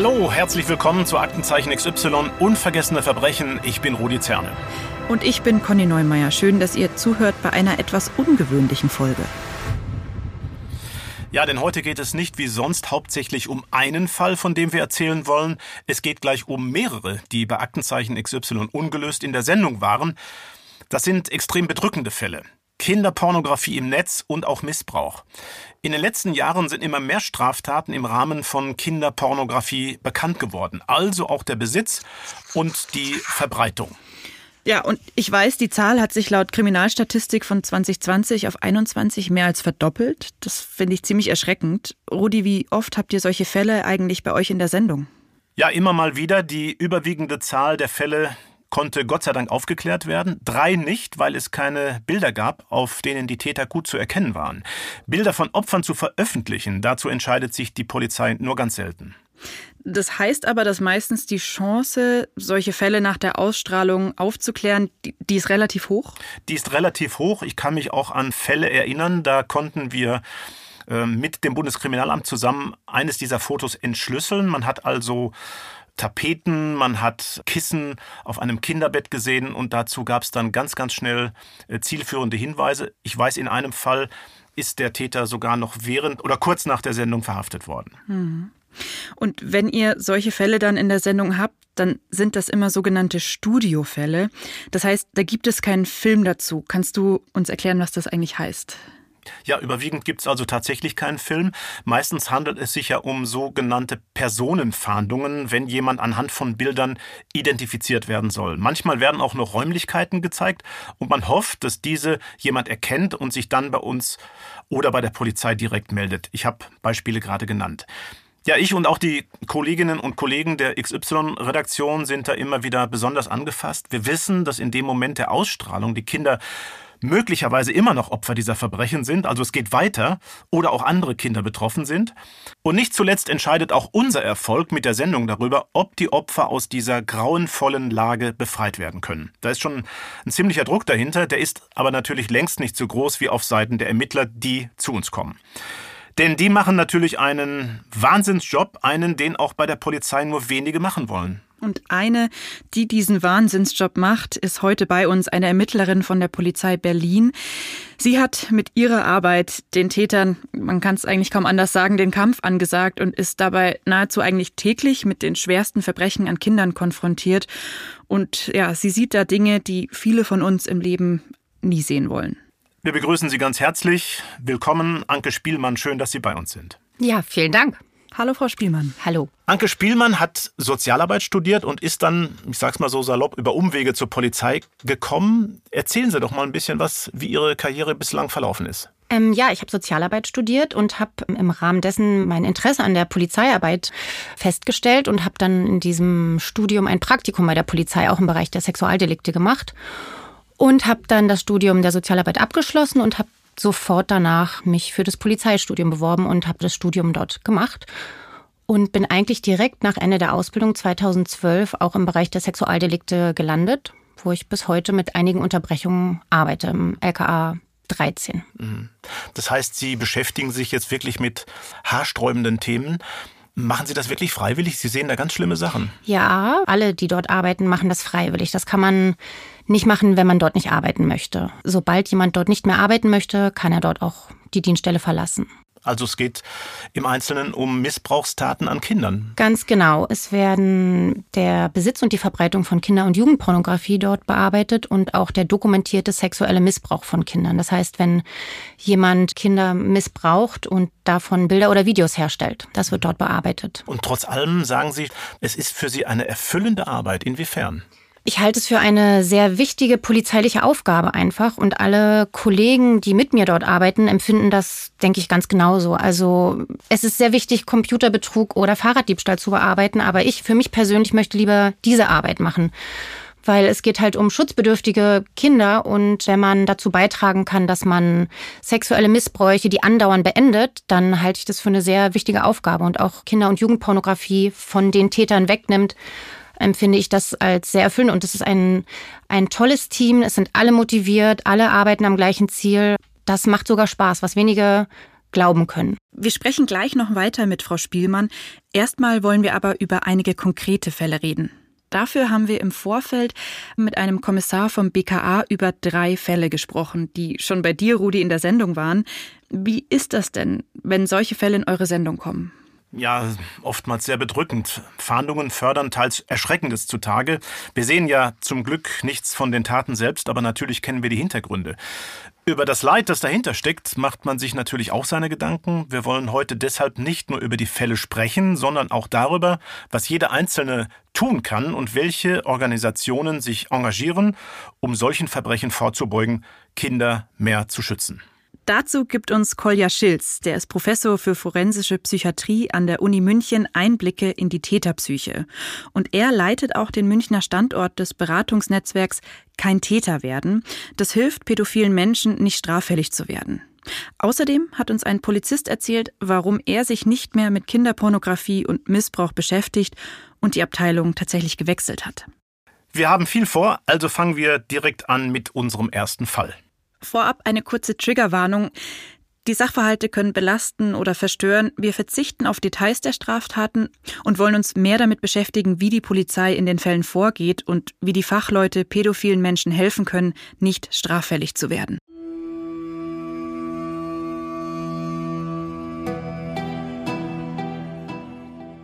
Hallo, herzlich willkommen zu Aktenzeichen XY Unvergessene Verbrechen. Ich bin Rudi Zerne. Und ich bin Conny Neumeier. Schön, dass ihr zuhört bei einer etwas ungewöhnlichen Folge. Ja, denn heute geht es nicht wie sonst hauptsächlich um einen Fall, von dem wir erzählen wollen. Es geht gleich um mehrere, die bei Aktenzeichen XY ungelöst in der Sendung waren. Das sind extrem bedrückende Fälle. Kinderpornografie im Netz und auch Missbrauch. In den letzten Jahren sind immer mehr Straftaten im Rahmen von Kinderpornografie bekannt geworden, also auch der Besitz und die Verbreitung. Ja, und ich weiß, die Zahl hat sich laut Kriminalstatistik von 2020 auf 21 mehr als verdoppelt. Das finde ich ziemlich erschreckend. Rudi, wie oft habt ihr solche Fälle eigentlich bei euch in der Sendung? Ja, immer mal wieder. Die überwiegende Zahl der Fälle konnte Gott sei Dank aufgeklärt werden. Drei nicht, weil es keine Bilder gab, auf denen die Täter gut zu erkennen waren. Bilder von Opfern zu veröffentlichen, dazu entscheidet sich die Polizei nur ganz selten. Das heißt aber, dass meistens die Chance, solche Fälle nach der Ausstrahlung aufzuklären, die, die, ist relativ hoch? Die ist relativ hoch. Ich kann mich auch an Fälle erinnern, da konnten wir äh, mit dem Bundeskriminalamt zusammen eines dieser Fotos entschlüsseln. Man hat also Tapeten, man hat Kissen auf einem Kinderbett gesehen und dazu gab es dann ganz, ganz schnell äh, zielführende Hinweise. Ich weiß, in einem Fall ist der Täter sogar noch während oder kurz nach der Sendung verhaftet worden. Mhm. Und wenn ihr solche Fälle dann in der Sendung habt, dann sind das immer sogenannte Studiofälle. Das heißt, da gibt es keinen Film dazu. Kannst du uns erklären, was das eigentlich heißt? Ja, überwiegend gibt es also tatsächlich keinen Film. Meistens handelt es sich ja um sogenannte Personenfahndungen, wenn jemand anhand von Bildern identifiziert werden soll. Manchmal werden auch noch Räumlichkeiten gezeigt und man hofft, dass diese jemand erkennt und sich dann bei uns oder bei der Polizei direkt meldet. Ich habe Beispiele gerade genannt. Ja, ich und auch die Kolleginnen und Kollegen der XY-Redaktion sind da immer wieder besonders angefasst. Wir wissen, dass in dem Moment der Ausstrahlung die Kinder möglicherweise immer noch Opfer dieser Verbrechen sind, also es geht weiter, oder auch andere Kinder betroffen sind. Und nicht zuletzt entscheidet auch unser Erfolg mit der Sendung darüber, ob die Opfer aus dieser grauenvollen Lage befreit werden können. Da ist schon ein ziemlicher Druck dahinter, der ist aber natürlich längst nicht so groß wie auf Seiten der Ermittler, die zu uns kommen. Denn die machen natürlich einen Wahnsinnsjob, einen, den auch bei der Polizei nur wenige machen wollen. Und eine, die diesen Wahnsinnsjob macht, ist heute bei uns eine Ermittlerin von der Polizei Berlin. Sie hat mit ihrer Arbeit den Tätern, man kann es eigentlich kaum anders sagen, den Kampf angesagt und ist dabei nahezu eigentlich täglich mit den schwersten Verbrechen an Kindern konfrontiert. Und ja, sie sieht da Dinge, die viele von uns im Leben nie sehen wollen. Wir begrüßen Sie ganz herzlich. Willkommen, Anke Spielmann. Schön, dass Sie bei uns sind. Ja, vielen Dank. Hallo, Frau Spielmann. Hallo. Anke Spielmann hat Sozialarbeit studiert und ist dann, ich sag's mal so salopp, über Umwege zur Polizei gekommen. Erzählen Sie doch mal ein bisschen was, wie Ihre Karriere bislang verlaufen ist. Ähm, ja, ich habe Sozialarbeit studiert und habe im Rahmen dessen mein Interesse an der Polizeiarbeit festgestellt und habe dann in diesem Studium ein Praktikum bei der Polizei auch im Bereich der Sexualdelikte gemacht und habe dann das Studium der Sozialarbeit abgeschlossen und habe sofort danach mich für das Polizeistudium beworben und habe das Studium dort gemacht und bin eigentlich direkt nach Ende der Ausbildung 2012 auch im Bereich der Sexualdelikte gelandet, wo ich bis heute mit einigen Unterbrechungen arbeite im LKA 13. Mhm. Das heißt, Sie beschäftigen sich jetzt wirklich mit haarsträubenden Themen. Machen Sie das wirklich freiwillig? Sie sehen da ganz schlimme Sachen. Ja, alle, die dort arbeiten, machen das freiwillig. Das kann man nicht machen, wenn man dort nicht arbeiten möchte. Sobald jemand dort nicht mehr arbeiten möchte, kann er dort auch die Dienststelle verlassen. Also es geht im Einzelnen um Missbrauchstaten an Kindern. Ganz genau. Es werden der Besitz und die Verbreitung von Kinder- und Jugendpornografie dort bearbeitet und auch der dokumentierte sexuelle Missbrauch von Kindern. Das heißt, wenn jemand Kinder missbraucht und davon Bilder oder Videos herstellt, das wird dort bearbeitet. Und trotz allem sagen Sie, es ist für Sie eine erfüllende Arbeit. Inwiefern? Ich halte es für eine sehr wichtige polizeiliche Aufgabe einfach und alle Kollegen, die mit mir dort arbeiten, empfinden das, denke ich, ganz genauso. Also es ist sehr wichtig, Computerbetrug oder Fahrraddiebstahl zu bearbeiten, aber ich für mich persönlich möchte lieber diese Arbeit machen weil es geht halt um schutzbedürftige Kinder und wenn man dazu beitragen kann, dass man sexuelle Missbräuche, die andauern, beendet, dann halte ich das für eine sehr wichtige Aufgabe und auch Kinder- und Jugendpornografie von den Tätern wegnimmt empfinde ich das als sehr erfüllend. Und es ist ein, ein tolles Team. Es sind alle motiviert, alle arbeiten am gleichen Ziel. Das macht sogar Spaß, was wenige glauben können. Wir sprechen gleich noch weiter mit Frau Spielmann. Erstmal wollen wir aber über einige konkrete Fälle reden. Dafür haben wir im Vorfeld mit einem Kommissar vom BKA über drei Fälle gesprochen, die schon bei dir, Rudi, in der Sendung waren. Wie ist das denn, wenn solche Fälle in eure Sendung kommen? Ja, oftmals sehr bedrückend. Fahndungen fördern teils Erschreckendes zutage. Wir sehen ja zum Glück nichts von den Taten selbst, aber natürlich kennen wir die Hintergründe. Über das Leid, das dahinter steckt, macht man sich natürlich auch seine Gedanken. Wir wollen heute deshalb nicht nur über die Fälle sprechen, sondern auch darüber, was jeder Einzelne tun kann und welche Organisationen sich engagieren, um solchen Verbrechen vorzubeugen, Kinder mehr zu schützen. Dazu gibt uns Kolja Schilz, der ist Professor für forensische Psychiatrie an der Uni München, Einblicke in die Täterpsyche. Und er leitet auch den Münchner Standort des Beratungsnetzwerks Kein Täter werden. Das hilft pädophilen Menschen, nicht straffällig zu werden. Außerdem hat uns ein Polizist erzählt, warum er sich nicht mehr mit Kinderpornografie und Missbrauch beschäftigt und die Abteilung tatsächlich gewechselt hat. Wir haben viel vor, also fangen wir direkt an mit unserem ersten Fall. Vorab eine kurze Triggerwarnung. Die Sachverhalte können belasten oder verstören. Wir verzichten auf Details der Straftaten und wollen uns mehr damit beschäftigen, wie die Polizei in den Fällen vorgeht und wie die Fachleute pädophilen Menschen helfen können, nicht straffällig zu werden.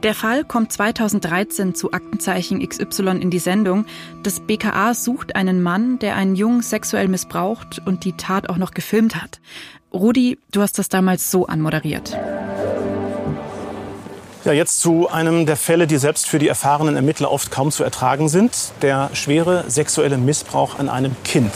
Der Fall kommt 2013 zu Aktenzeichen XY in die Sendung. Das BKA sucht einen Mann, der einen Jungen sexuell missbraucht und die Tat auch noch gefilmt hat. Rudi, du hast das damals so anmoderiert. Ja, jetzt zu einem der Fälle, die selbst für die erfahrenen Ermittler oft kaum zu ertragen sind. Der schwere sexuelle Missbrauch an einem Kind.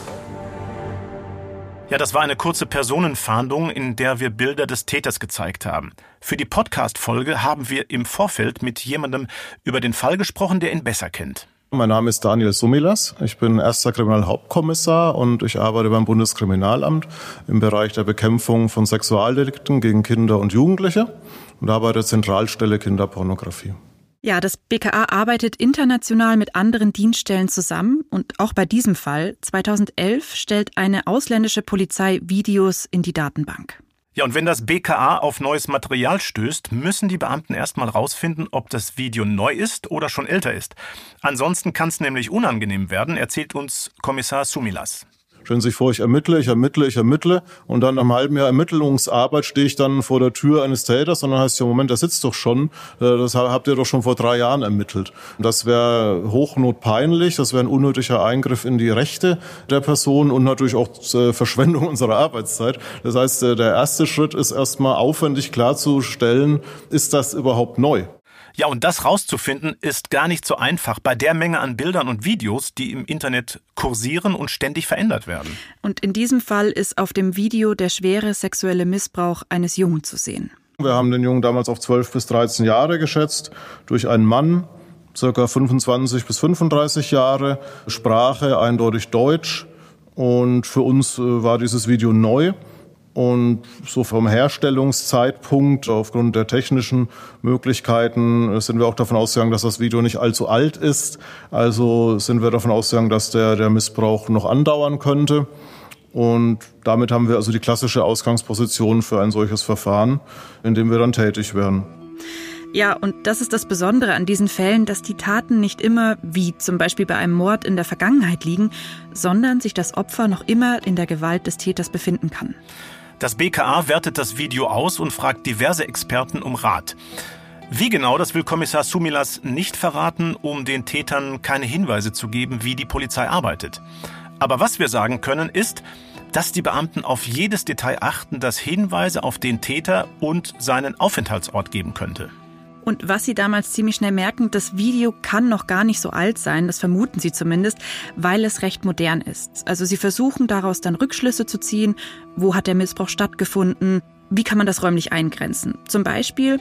Ja, das war eine kurze Personenfahndung, in der wir Bilder des Täters gezeigt haben. Für die Podcast-Folge haben wir im Vorfeld mit jemandem über den Fall gesprochen, der ihn besser kennt. Mein Name ist Daniel Sumilas. Ich bin erster Kriminalhauptkommissar und ich arbeite beim Bundeskriminalamt im Bereich der Bekämpfung von Sexualdelikten gegen Kinder und Jugendliche und arbeite Zentralstelle Kinderpornografie. Ja, das BKA arbeitet international mit anderen Dienststellen zusammen und auch bei diesem Fall 2011 stellt eine ausländische Polizei Videos in die Datenbank. Ja, und wenn das BKA auf neues Material stößt, müssen die Beamten erstmal rausfinden, ob das Video neu ist oder schon älter ist. Ansonsten kann es nämlich unangenehm werden, erzählt uns Kommissar Sumilas. Stellen Sie sich vor, ich ermittle, ich ermittle, ich ermittle und dann am halben Jahr Ermittlungsarbeit stehe ich dann vor der Tür eines Täters und dann heißt ja, Moment, der sitzt doch schon, äh, das habt ihr doch schon vor drei Jahren ermittelt. Das wäre hochnotpeinlich, das wäre ein unnötiger Eingriff in die Rechte der Person und natürlich auch äh, Verschwendung unserer Arbeitszeit. Das heißt, äh, der erste Schritt ist erstmal aufwendig klarzustellen, ist das überhaupt neu? Ja, und das rauszufinden ist gar nicht so einfach bei der Menge an Bildern und Videos, die im Internet kursieren und ständig verändert werden. Und in diesem Fall ist auf dem Video der schwere sexuelle Missbrauch eines Jungen zu sehen. Wir haben den Jungen damals auf 12 bis 13 Jahre geschätzt, durch einen Mann, circa 25 bis 35 Jahre, Sprache eindeutig Deutsch. Und für uns äh, war dieses Video neu. Und so vom Herstellungszeitpunkt, aufgrund der technischen Möglichkeiten, sind wir auch davon ausgegangen, dass das Video nicht allzu alt ist. Also sind wir davon ausgegangen, dass der, der Missbrauch noch andauern könnte. Und damit haben wir also die klassische Ausgangsposition für ein solches Verfahren, in dem wir dann tätig werden. Ja, und das ist das Besondere an diesen Fällen, dass die Taten nicht immer, wie zum Beispiel bei einem Mord, in der Vergangenheit liegen, sondern sich das Opfer noch immer in der Gewalt des Täters befinden kann. Das BKA wertet das Video aus und fragt diverse Experten um Rat. Wie genau, das will Kommissar Sumilas nicht verraten, um den Tätern keine Hinweise zu geben, wie die Polizei arbeitet. Aber was wir sagen können, ist, dass die Beamten auf jedes Detail achten, das Hinweise auf den Täter und seinen Aufenthaltsort geben könnte. Und was sie damals ziemlich schnell merken, das Video kann noch gar nicht so alt sein, das vermuten sie zumindest, weil es recht modern ist. Also sie versuchen daraus dann Rückschlüsse zu ziehen, wo hat der Missbrauch stattgefunden, wie kann man das räumlich eingrenzen. Zum Beispiel,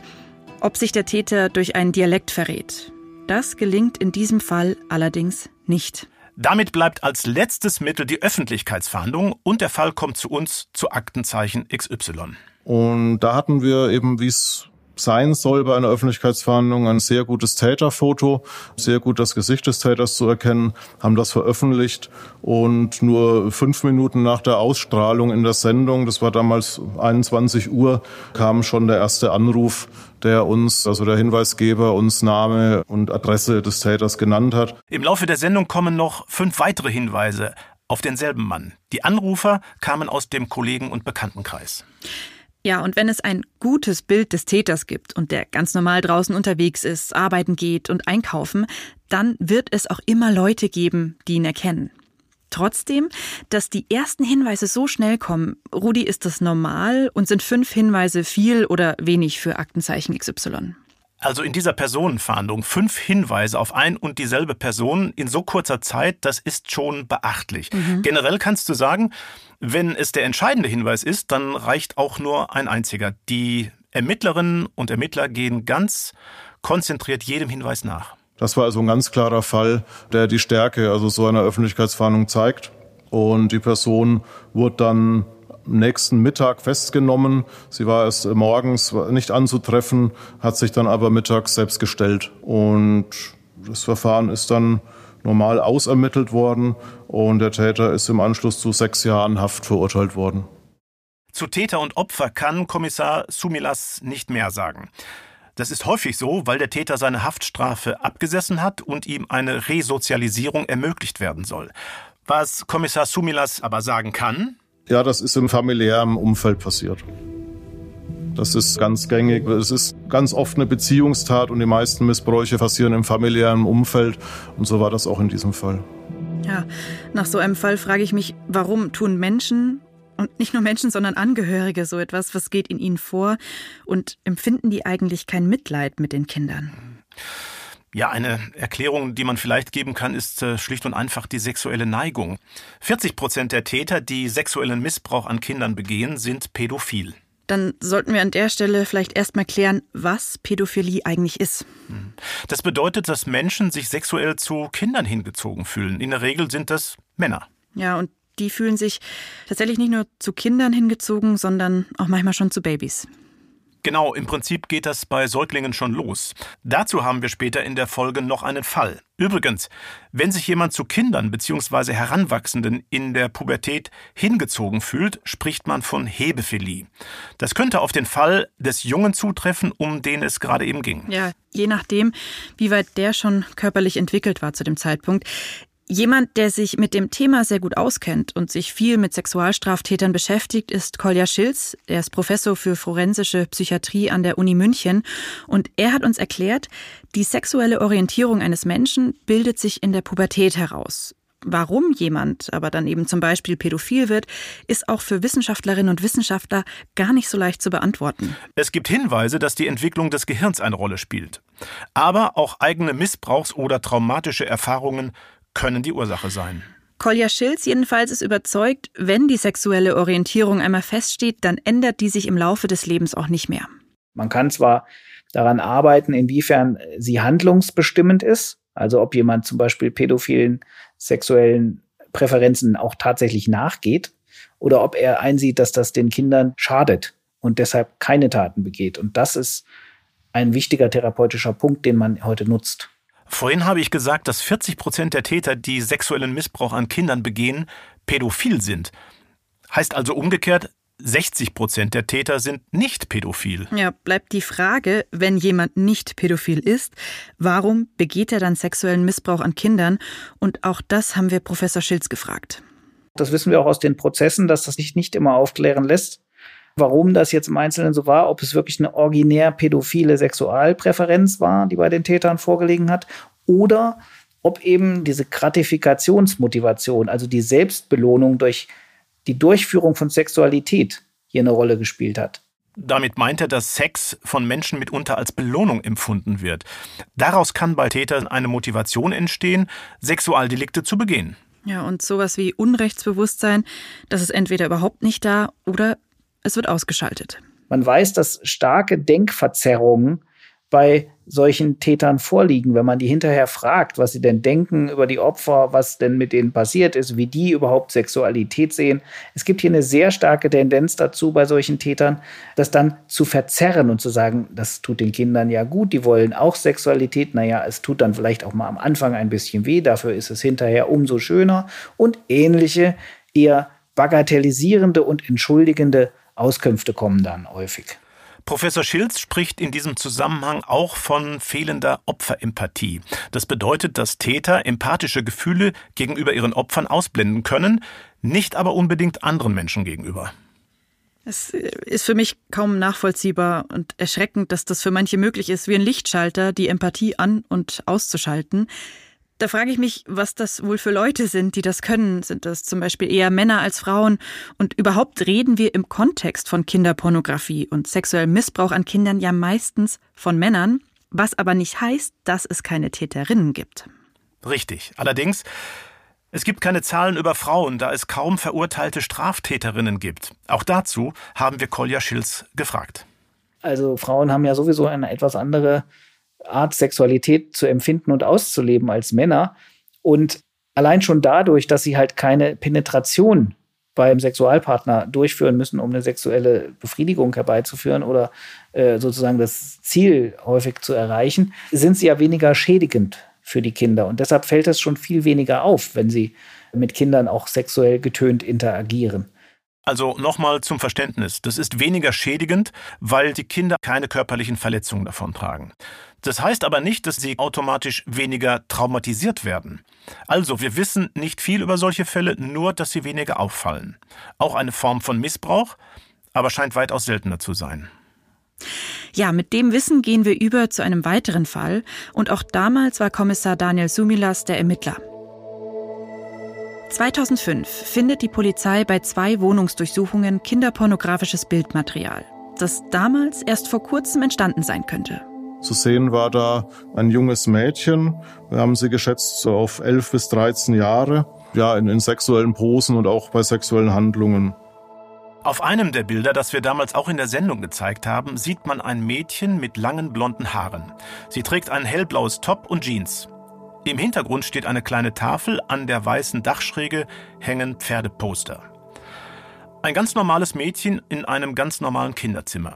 ob sich der Täter durch einen Dialekt verrät. Das gelingt in diesem Fall allerdings nicht. Damit bleibt als letztes Mittel die Öffentlichkeitsverhandlung und der Fall kommt zu uns zu Aktenzeichen XY. Und da hatten wir eben, wie es sein soll bei einer Öffentlichkeitsverhandlung ein sehr gutes Täterfoto, sehr gut das Gesicht des Täters zu erkennen, haben das veröffentlicht und nur fünf Minuten nach der Ausstrahlung in der Sendung, das war damals 21 Uhr, kam schon der erste Anruf, der uns, also der Hinweisgeber, uns Name und Adresse des Täters genannt hat. Im Laufe der Sendung kommen noch fünf weitere Hinweise auf denselben Mann. Die Anrufer kamen aus dem Kollegen- und Bekanntenkreis. Ja, und wenn es ein gutes Bild des Täters gibt und der ganz normal draußen unterwegs ist, arbeiten geht und einkaufen, dann wird es auch immer Leute geben, die ihn erkennen. Trotzdem, dass die ersten Hinweise so schnell kommen, Rudi, ist das normal und sind fünf Hinweise viel oder wenig für Aktenzeichen XY? Also in dieser Personenfahndung fünf Hinweise auf ein und dieselbe Person in so kurzer Zeit, das ist schon beachtlich. Mhm. Generell kannst du sagen, wenn es der entscheidende Hinweis ist, dann reicht auch nur ein einziger. Die Ermittlerinnen und Ermittler gehen ganz konzentriert jedem Hinweis nach. Das war also ein ganz klarer Fall, der die Stärke also so einer Öffentlichkeitsfahndung zeigt. Und die Person wurde dann nächsten Mittag festgenommen. Sie war erst morgens nicht anzutreffen, hat sich dann aber mittags selbst gestellt. Und das Verfahren ist dann normal ausermittelt worden und der Täter ist im Anschluss zu sechs Jahren Haft verurteilt worden. Zu Täter und Opfer kann Kommissar Sumilas nicht mehr sagen. Das ist häufig so, weil der Täter seine Haftstrafe abgesessen hat und ihm eine Resozialisierung ermöglicht werden soll. Was Kommissar Sumilas aber sagen kann, ja, das ist im familiären Umfeld passiert. Das ist ganz gängig. Es ist ganz oft eine Beziehungstat und die meisten Missbräuche passieren im familiären Umfeld. Und so war das auch in diesem Fall. Ja, nach so einem Fall frage ich mich, warum tun Menschen und nicht nur Menschen, sondern Angehörige so etwas? Was geht in ihnen vor? Und empfinden die eigentlich kein Mitleid mit den Kindern? Ja, eine Erklärung, die man vielleicht geben kann, ist äh, schlicht und einfach die sexuelle Neigung. 40 Prozent der Täter, die sexuellen Missbrauch an Kindern begehen, sind pädophil. Dann sollten wir an der Stelle vielleicht erstmal klären, was Pädophilie eigentlich ist. Das bedeutet, dass Menschen sich sexuell zu Kindern hingezogen fühlen. In der Regel sind das Männer. Ja, und die fühlen sich tatsächlich nicht nur zu Kindern hingezogen, sondern auch manchmal schon zu Babys. Genau, im Prinzip geht das bei Säuglingen schon los. Dazu haben wir später in der Folge noch einen Fall. Übrigens, wenn sich jemand zu Kindern bzw. Heranwachsenden in der Pubertät hingezogen fühlt, spricht man von Hebephilie. Das könnte auf den Fall des Jungen zutreffen, um den es gerade eben ging. Ja, je nachdem, wie weit der schon körperlich entwickelt war zu dem Zeitpunkt. Jemand, der sich mit dem Thema sehr gut auskennt und sich viel mit Sexualstraftätern beschäftigt, ist Kolja Schilz. Er ist Professor für forensische Psychiatrie an der Uni München. Und er hat uns erklärt, die sexuelle Orientierung eines Menschen bildet sich in der Pubertät heraus. Warum jemand aber dann eben zum Beispiel pädophil wird, ist auch für Wissenschaftlerinnen und Wissenschaftler gar nicht so leicht zu beantworten. Es gibt Hinweise, dass die Entwicklung des Gehirns eine Rolle spielt. Aber auch eigene Missbrauchs- oder traumatische Erfahrungen können die Ursache sein. Kolja Schilz jedenfalls ist überzeugt, wenn die sexuelle Orientierung einmal feststeht, dann ändert die sich im Laufe des Lebens auch nicht mehr. Man kann zwar daran arbeiten, inwiefern sie handlungsbestimmend ist, also ob jemand zum Beispiel pädophilen sexuellen Präferenzen auch tatsächlich nachgeht oder ob er einsieht, dass das den Kindern schadet und deshalb keine Taten begeht. Und das ist ein wichtiger therapeutischer Punkt, den man heute nutzt. Vorhin habe ich gesagt, dass 40 Prozent der Täter, die sexuellen Missbrauch an Kindern begehen, pädophil sind. Heißt also umgekehrt, 60 Prozent der Täter sind nicht pädophil. Ja, bleibt die Frage, wenn jemand nicht pädophil ist, warum begeht er dann sexuellen Missbrauch an Kindern? Und auch das haben wir Professor Schilz gefragt. Das wissen wir auch aus den Prozessen, dass das sich nicht immer aufklären lässt warum das jetzt im Einzelnen so war, ob es wirklich eine originär pädophile Sexualpräferenz war, die bei den Tätern vorgelegen hat, oder ob eben diese Gratifikationsmotivation, also die Selbstbelohnung durch die Durchführung von Sexualität hier eine Rolle gespielt hat. Damit meint er, dass Sex von Menschen mitunter als Belohnung empfunden wird. Daraus kann bei Tätern eine Motivation entstehen, Sexualdelikte zu begehen. Ja, und sowas wie Unrechtsbewusstsein, das ist entweder überhaupt nicht da oder es wird ausgeschaltet. Man weiß, dass starke Denkverzerrungen bei solchen Tätern vorliegen, wenn man die hinterher fragt, was sie denn denken über die Opfer, was denn mit denen passiert ist, wie die überhaupt Sexualität sehen. Es gibt hier eine sehr starke Tendenz dazu bei solchen Tätern, das dann zu verzerren und zu sagen, das tut den Kindern ja gut, die wollen auch Sexualität, naja, es tut dann vielleicht auch mal am Anfang ein bisschen weh, dafür ist es hinterher umso schöner und ähnliche, eher bagatellisierende und entschuldigende Auskünfte kommen dann häufig. Professor Schilz spricht in diesem Zusammenhang auch von fehlender Opferempathie. Das bedeutet, dass Täter empathische Gefühle gegenüber ihren Opfern ausblenden können, nicht aber unbedingt anderen Menschen gegenüber. Es ist für mich kaum nachvollziehbar und erschreckend, dass das für manche möglich ist, wie ein Lichtschalter die Empathie an und auszuschalten. Da frage ich mich, was das wohl für Leute sind, die das können. Sind das zum Beispiel eher Männer als Frauen? Und überhaupt reden wir im Kontext von Kinderpornografie und sexuellem Missbrauch an Kindern ja meistens von Männern, was aber nicht heißt, dass es keine Täterinnen gibt. Richtig. Allerdings, es gibt keine Zahlen über Frauen, da es kaum verurteilte Straftäterinnen gibt. Auch dazu haben wir Kolja Schilz gefragt. Also Frauen haben ja sowieso eine etwas andere Art Sexualität zu empfinden und auszuleben als Männer. Und allein schon dadurch, dass sie halt keine Penetration beim Sexualpartner durchführen müssen, um eine sexuelle Befriedigung herbeizuführen oder äh, sozusagen das Ziel häufig zu erreichen, sind sie ja weniger schädigend für die Kinder. Und deshalb fällt es schon viel weniger auf, wenn sie mit Kindern auch sexuell getönt interagieren. Also nochmal zum Verständnis. Das ist weniger schädigend, weil die Kinder keine körperlichen Verletzungen davon tragen. Das heißt aber nicht, dass sie automatisch weniger traumatisiert werden. Also, wir wissen nicht viel über solche Fälle, nur dass sie weniger auffallen. Auch eine Form von Missbrauch, aber scheint weitaus seltener zu sein. Ja, mit dem Wissen gehen wir über zu einem weiteren Fall. Und auch damals war Kommissar Daniel Sumilas der Ermittler. 2005 findet die Polizei bei zwei Wohnungsdurchsuchungen kinderpornografisches Bildmaterial, das damals erst vor kurzem entstanden sein könnte. Zu sehen war da ein junges Mädchen. Wir haben sie geschätzt so auf 11 bis 13 Jahre. Ja, in, in sexuellen Posen und auch bei sexuellen Handlungen. Auf einem der Bilder, das wir damals auch in der Sendung gezeigt haben, sieht man ein Mädchen mit langen blonden Haaren. Sie trägt ein hellblaues Top und Jeans. Im Hintergrund steht eine kleine Tafel, an der weißen Dachschräge hängen Pferdeposter. Ein ganz normales Mädchen in einem ganz normalen Kinderzimmer.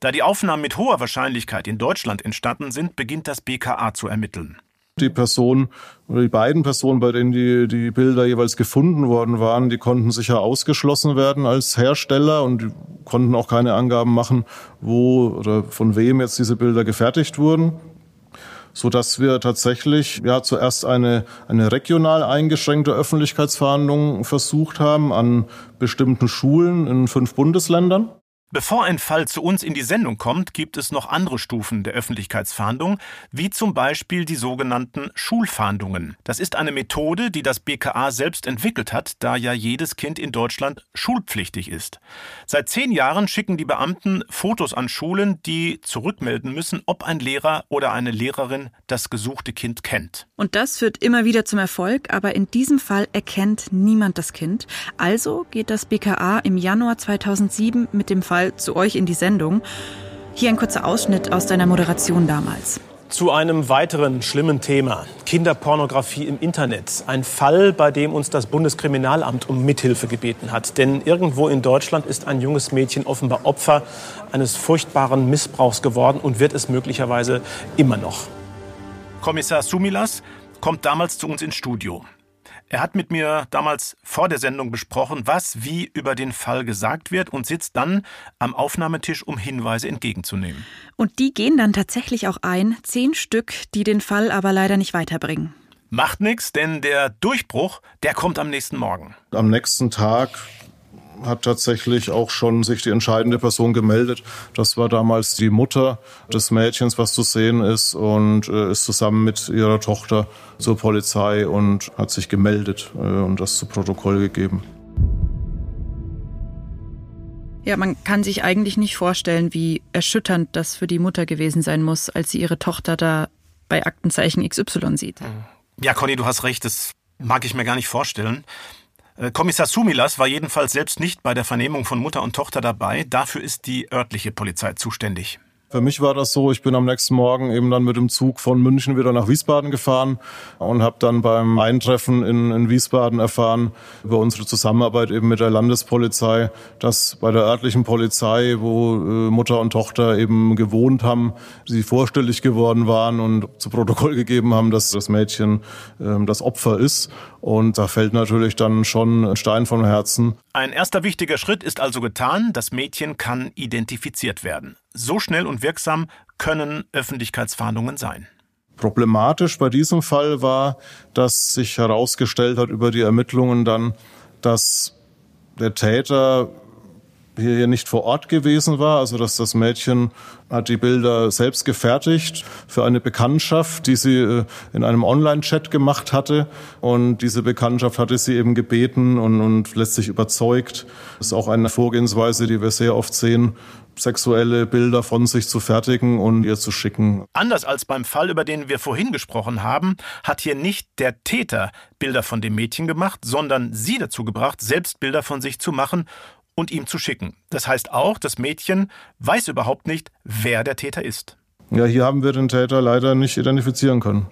Da die Aufnahmen mit hoher Wahrscheinlichkeit in Deutschland entstanden sind, beginnt das BKA zu ermitteln. Die Person oder die beiden Personen, bei denen die, die Bilder jeweils gefunden worden waren, die konnten sicher ausgeschlossen werden als Hersteller und konnten auch keine Angaben machen, wo oder von wem jetzt diese Bilder gefertigt wurden so dass wir tatsächlich ja zuerst eine, eine regional eingeschränkte Öffentlichkeitsverhandlung versucht haben an bestimmten Schulen in fünf Bundesländern. Bevor ein Fall zu uns in die Sendung kommt, gibt es noch andere Stufen der Öffentlichkeitsfahndung, wie zum Beispiel die sogenannten Schulfahndungen. Das ist eine Methode, die das BKA selbst entwickelt hat, da ja jedes Kind in Deutschland schulpflichtig ist. Seit zehn Jahren schicken die Beamten Fotos an Schulen, die zurückmelden müssen, ob ein Lehrer oder eine Lehrerin das gesuchte Kind kennt. Und das führt immer wieder zum Erfolg, aber in diesem Fall erkennt niemand das Kind. Also geht das BKA im Januar 2007 mit dem Fall Fall zu euch in die Sendung. Hier ein kurzer Ausschnitt aus deiner Moderation damals. Zu einem weiteren schlimmen Thema. Kinderpornografie im Internet. Ein Fall, bei dem uns das Bundeskriminalamt um Mithilfe gebeten hat. Denn irgendwo in Deutschland ist ein junges Mädchen offenbar Opfer eines furchtbaren Missbrauchs geworden und wird es möglicherweise immer noch. Kommissar Sumilas kommt damals zu uns ins Studio. Er hat mit mir damals vor der Sendung besprochen, was wie über den Fall gesagt wird und sitzt dann am Aufnahmetisch, um Hinweise entgegenzunehmen. Und die gehen dann tatsächlich auch ein, zehn Stück, die den Fall aber leider nicht weiterbringen. Macht nichts, denn der Durchbruch, der kommt am nächsten Morgen. Am nächsten Tag hat tatsächlich auch schon sich die entscheidende Person gemeldet. Das war damals die Mutter des Mädchens, was zu sehen ist, und äh, ist zusammen mit ihrer Tochter zur Polizei und hat sich gemeldet äh, und das zu Protokoll gegeben. Ja, man kann sich eigentlich nicht vorstellen, wie erschütternd das für die Mutter gewesen sein muss, als sie ihre Tochter da bei Aktenzeichen XY sieht. Ja, Conny, du hast recht, das mag ich mir gar nicht vorstellen. Äh, Kommissar Sumilas war jedenfalls selbst nicht bei der Vernehmung von Mutter und Tochter dabei. Dafür ist die örtliche Polizei zuständig. Für mich war das so, ich bin am nächsten Morgen eben dann mit dem Zug von München wieder nach Wiesbaden gefahren und habe dann beim Eintreffen in, in Wiesbaden erfahren über unsere Zusammenarbeit eben mit der Landespolizei, dass bei der örtlichen Polizei, wo äh, Mutter und Tochter eben gewohnt haben, sie vorstellig geworden waren und zu Protokoll gegeben haben, dass das Mädchen äh, das Opfer ist. Und da fällt natürlich dann schon ein Stein vom Herzen. Ein erster wichtiger Schritt ist also getan. Das Mädchen kann identifiziert werden. So schnell und wirksam können Öffentlichkeitsfahndungen sein. Problematisch bei diesem Fall war, dass sich herausgestellt hat über die Ermittlungen dann, dass der Täter hier nicht vor Ort gewesen war, also dass das Mädchen hat die Bilder selbst gefertigt für eine Bekanntschaft, die sie äh, in einem Online-Chat gemacht hatte. Und diese Bekanntschaft hatte sie eben gebeten und, und letztlich überzeugt. Das ist auch eine Vorgehensweise, die wir sehr oft sehen, sexuelle Bilder von sich zu fertigen und ihr zu schicken. Anders als beim Fall, über den wir vorhin gesprochen haben, hat hier nicht der Täter Bilder von dem Mädchen gemacht, sondern sie dazu gebracht, selbst Bilder von sich zu machen und ihm zu schicken. Das heißt auch, das Mädchen weiß überhaupt nicht, wer der Täter ist. Ja, hier haben wir den Täter leider nicht identifizieren können.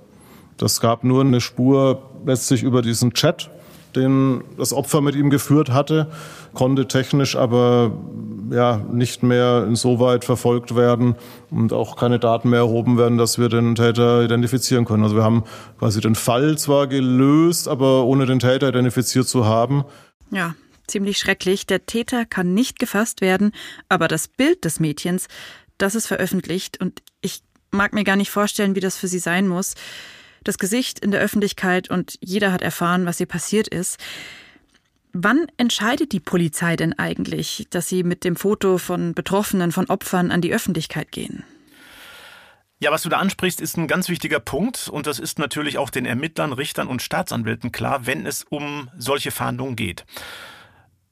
Das gab nur eine Spur letztlich über diesen Chat, den das Opfer mit ihm geführt hatte, konnte technisch aber ja nicht mehr insoweit verfolgt werden und auch keine Daten mehr erhoben werden, dass wir den Täter identifizieren können. Also wir haben quasi den Fall zwar gelöst, aber ohne den Täter identifiziert zu haben. Ja, ziemlich schrecklich. Der Täter kann nicht gefasst werden, aber das Bild des Mädchens, das ist veröffentlicht und ich mag mir gar nicht vorstellen, wie das für sie sein muss. Das Gesicht in der Öffentlichkeit und jeder hat erfahren, was ihr passiert ist. Wann entscheidet die Polizei denn eigentlich, dass sie mit dem Foto von Betroffenen, von Opfern an die Öffentlichkeit gehen? Ja, was du da ansprichst, ist ein ganz wichtiger Punkt und das ist natürlich auch den Ermittlern, Richtern und Staatsanwälten klar, wenn es um solche Fahndungen geht.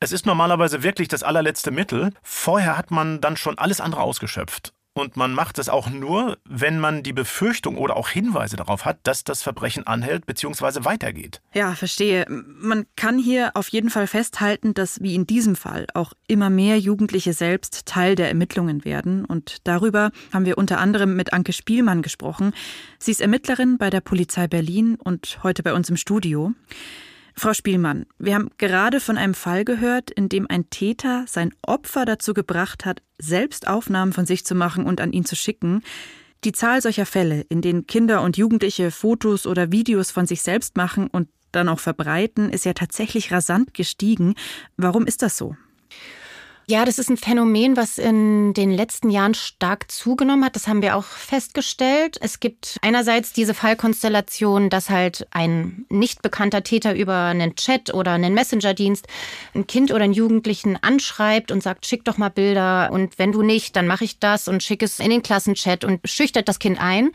Es ist normalerweise wirklich das allerletzte Mittel. Vorher hat man dann schon alles andere ausgeschöpft. Und man macht es auch nur, wenn man die Befürchtung oder auch Hinweise darauf hat, dass das Verbrechen anhält bzw. weitergeht. Ja, verstehe. Man kann hier auf jeden Fall festhalten, dass wie in diesem Fall auch immer mehr Jugendliche selbst Teil der Ermittlungen werden. Und darüber haben wir unter anderem mit Anke Spielmann gesprochen. Sie ist Ermittlerin bei der Polizei Berlin und heute bei uns im Studio. Frau Spielmann, wir haben gerade von einem Fall gehört, in dem ein Täter sein Opfer dazu gebracht hat, selbst Aufnahmen von sich zu machen und an ihn zu schicken. Die Zahl solcher Fälle, in denen Kinder und Jugendliche Fotos oder Videos von sich selbst machen und dann auch verbreiten, ist ja tatsächlich rasant gestiegen. Warum ist das so? Ja, das ist ein Phänomen, was in den letzten Jahren stark zugenommen hat. Das haben wir auch festgestellt. Es gibt einerseits diese Fallkonstellation, dass halt ein nicht bekannter Täter über einen Chat oder einen Messenger-Dienst ein Kind oder einen Jugendlichen anschreibt und sagt, schick doch mal Bilder und wenn du nicht, dann mache ich das und schick es in den Klassenchat und schüchtert das Kind ein.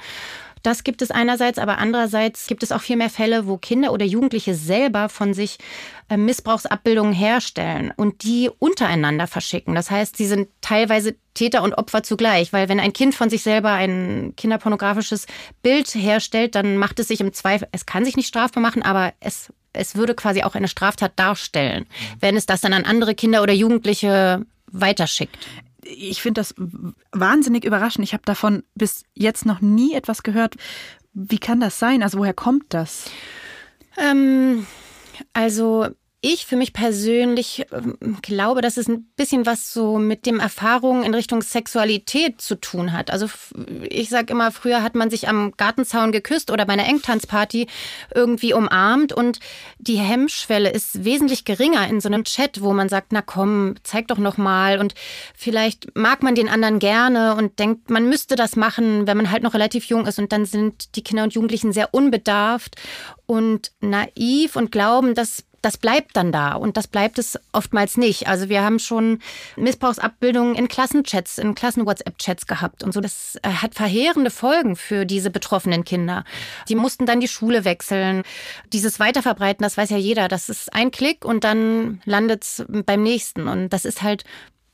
Das gibt es einerseits, aber andererseits gibt es auch viel mehr Fälle, wo Kinder oder Jugendliche selber von sich äh, Missbrauchsabbildungen herstellen und die untereinander verschicken. Das heißt, sie sind teilweise Täter und Opfer zugleich, weil wenn ein Kind von sich selber ein kinderpornografisches Bild herstellt, dann macht es sich im Zweifel, es kann sich nicht strafbar machen, aber es es würde quasi auch eine Straftat darstellen, wenn es das dann an andere Kinder oder Jugendliche weiterschickt ich finde das wahnsinnig überraschend. Ich habe davon bis jetzt noch nie etwas gehört. Wie kann das sein? Also woher kommt das? Ähm, also ich für mich persönlich ähm, glaube, dass es ein bisschen was so mit dem Erfahrungen in Richtung Sexualität zu tun hat. Also ich sage immer, früher hat man sich am Gartenzaun geküsst oder bei einer Engtanzparty irgendwie umarmt und die Hemmschwelle ist wesentlich geringer in so einem Chat, wo man sagt, na komm, zeig doch noch mal und vielleicht mag man den anderen gerne und denkt, man müsste das machen, wenn man halt noch relativ jung ist und dann sind die Kinder und Jugendlichen sehr unbedarft und naiv und glauben, dass das bleibt dann da und das bleibt es oftmals nicht. Also wir haben schon Missbrauchsabbildungen in Klassenchats, in Klassen-WhatsApp-Chats gehabt und so. Das äh, hat verheerende Folgen für diese betroffenen Kinder. Die mussten dann die Schule wechseln. Dieses Weiterverbreiten, das weiß ja jeder, das ist ein Klick und dann landet es beim nächsten und das ist halt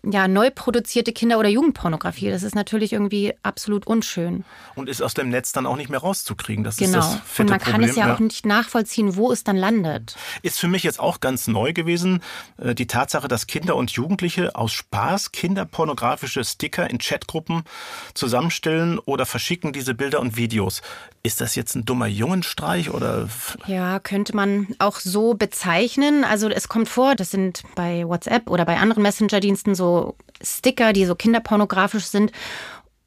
ja, neu produzierte Kinder- oder Jugendpornografie. Das ist natürlich irgendwie absolut unschön. Und ist aus dem Netz dann auch nicht mehr rauszukriegen. Das genau. ist das fette Und man kann Problem. es ja, auch nicht nachvollziehen, wo es dann landet. Ist für mich jetzt auch ganz neu gewesen, äh, die Tatsache, dass Kinder und Jugendliche aus Spaß kinderpornografische Sticker in Chatgruppen zusammenstellen oder verschicken diese Bilder und Videos. Ist das jetzt ein dummer Jungenstreich oder? Ja, könnte man auch so bezeichnen. Also es kommt vor, das sind bei WhatsApp oder bei anderen Messenger-Diensten so Sticker, die so kinderpornografisch sind.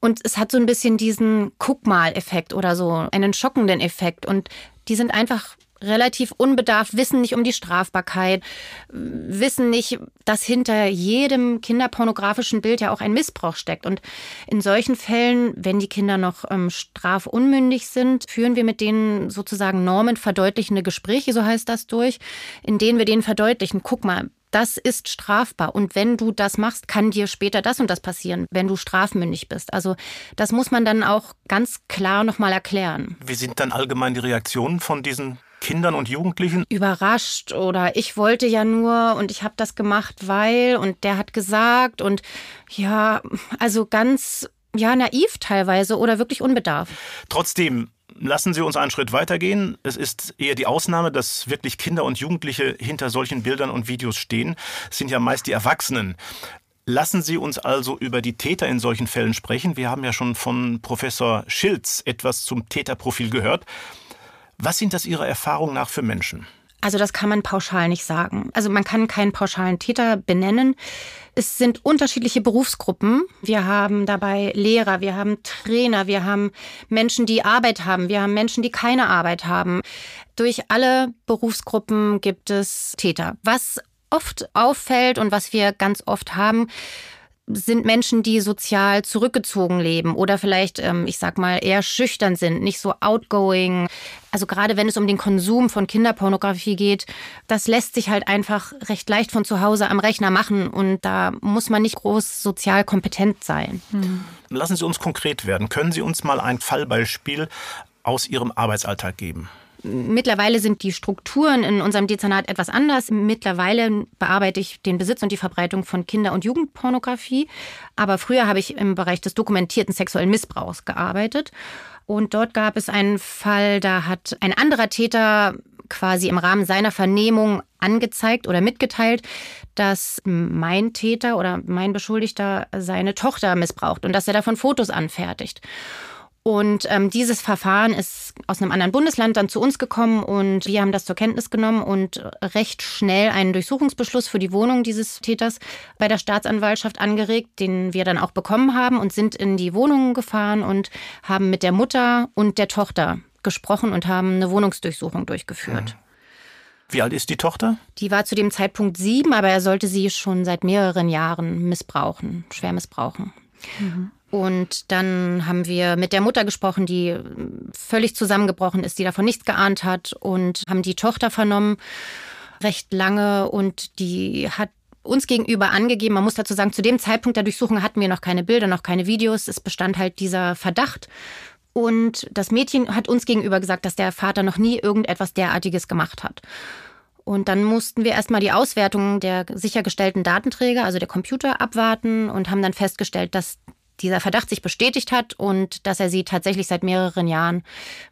Und es hat so ein bisschen diesen Guck-mal-Effekt oder so, einen schockenden Effekt. Und die sind einfach relativ unbedarft, wissen nicht um die Strafbarkeit, wissen nicht, dass hinter jedem kinderpornografischen Bild ja auch ein Missbrauch steckt. Und in solchen Fällen, wenn die Kinder noch ähm, strafunmündig sind, führen wir mit denen sozusagen normenverdeutlichende Gespräche, so heißt das durch, in denen wir denen verdeutlichen, guck mal, das ist strafbar. Und wenn du das machst, kann dir später das und das passieren, wenn du strafmündig bist. Also das muss man dann auch ganz klar nochmal erklären. Wie sind dann allgemein die Reaktionen von diesen Kindern und Jugendlichen? Überrascht oder ich wollte ja nur und ich habe das gemacht, weil und der hat gesagt und ja, also ganz ja naiv teilweise oder wirklich unbedarft. Trotzdem, lassen Sie uns einen Schritt weitergehen. Es ist eher die Ausnahme, dass wirklich Kinder und Jugendliche hinter solchen Bildern und Videos stehen. Es sind ja meist die Erwachsenen. Lassen Sie uns also über die Täter in solchen Fällen sprechen. Wir haben ja schon von Professor Schilz etwas zum Täterprofil gehört. Was sind das Ihrer Erfahrung nach für Menschen? Also das kann man pauschal nicht sagen. Also man kann keinen pauschalen Täter benennen. Es sind unterschiedliche Berufsgruppen. Wir haben dabei Lehrer, wir haben Trainer, wir haben Menschen, die Arbeit haben, wir haben Menschen, die keine Arbeit haben. Durch alle Berufsgruppen gibt es Täter. Was oft auffällt und was wir ganz oft haben, sind Menschen, die sozial zurückgezogen leben oder vielleicht, ähm, ich sag mal, eher schüchtern sind, nicht so outgoing. Also gerade wenn es um den Konsum von Kinderpornografie geht, das lässt sich halt einfach recht leicht von zu Hause am Rechner machen und da muss man nicht groß sozial kompetent sein. Hm. Lassen Sie uns konkret werden. Können Sie uns mal ein Fallbeispiel aus Ihrem Arbeitsalltag geben? Mittlerweile sind die Strukturen in unserem Dezernat etwas anders. Mittlerweile bearbeite ich den Besitz und die Verbreitung von Kinder- und Jugendpornografie. Aber früher habe ich im Bereich des dokumentierten sexuellen Missbrauchs gearbeitet. Und dort gab es einen Fall, da hat ein anderer Täter quasi im Rahmen seiner Vernehmung angezeigt oder mitgeteilt, dass mein Täter oder mein Beschuldigter seine Tochter missbraucht und dass er davon Fotos anfertigt. Und ähm, dieses Verfahren ist aus einem anderen Bundesland dann zu uns gekommen und wir haben das zur Kenntnis genommen und recht schnell einen Durchsuchungsbeschluss für die Wohnung dieses Täters bei der Staatsanwaltschaft angeregt, den wir dann auch bekommen haben und sind in die Wohnung gefahren und haben mit der Mutter und der Tochter gesprochen und haben eine Wohnungsdurchsuchung durchgeführt. Wie alt ist die Tochter? Die war zu dem Zeitpunkt sieben, aber er sollte sie schon seit mehreren Jahren missbrauchen, schwer missbrauchen. Mhm. Und dann haben wir mit der Mutter gesprochen, die völlig zusammengebrochen ist, die davon nichts geahnt hat und haben die Tochter vernommen recht lange und die hat uns gegenüber angegeben, man muss dazu sagen, zu dem Zeitpunkt der Durchsuchung hatten wir noch keine Bilder, noch keine Videos, es bestand halt dieser Verdacht. Und das Mädchen hat uns gegenüber gesagt, dass der Vater noch nie irgendetwas derartiges gemacht hat. Und dann mussten wir erstmal die Auswertung der sichergestellten Datenträger, also der Computer, abwarten und haben dann festgestellt, dass dieser Verdacht sich bestätigt hat und dass er sie tatsächlich seit mehreren Jahren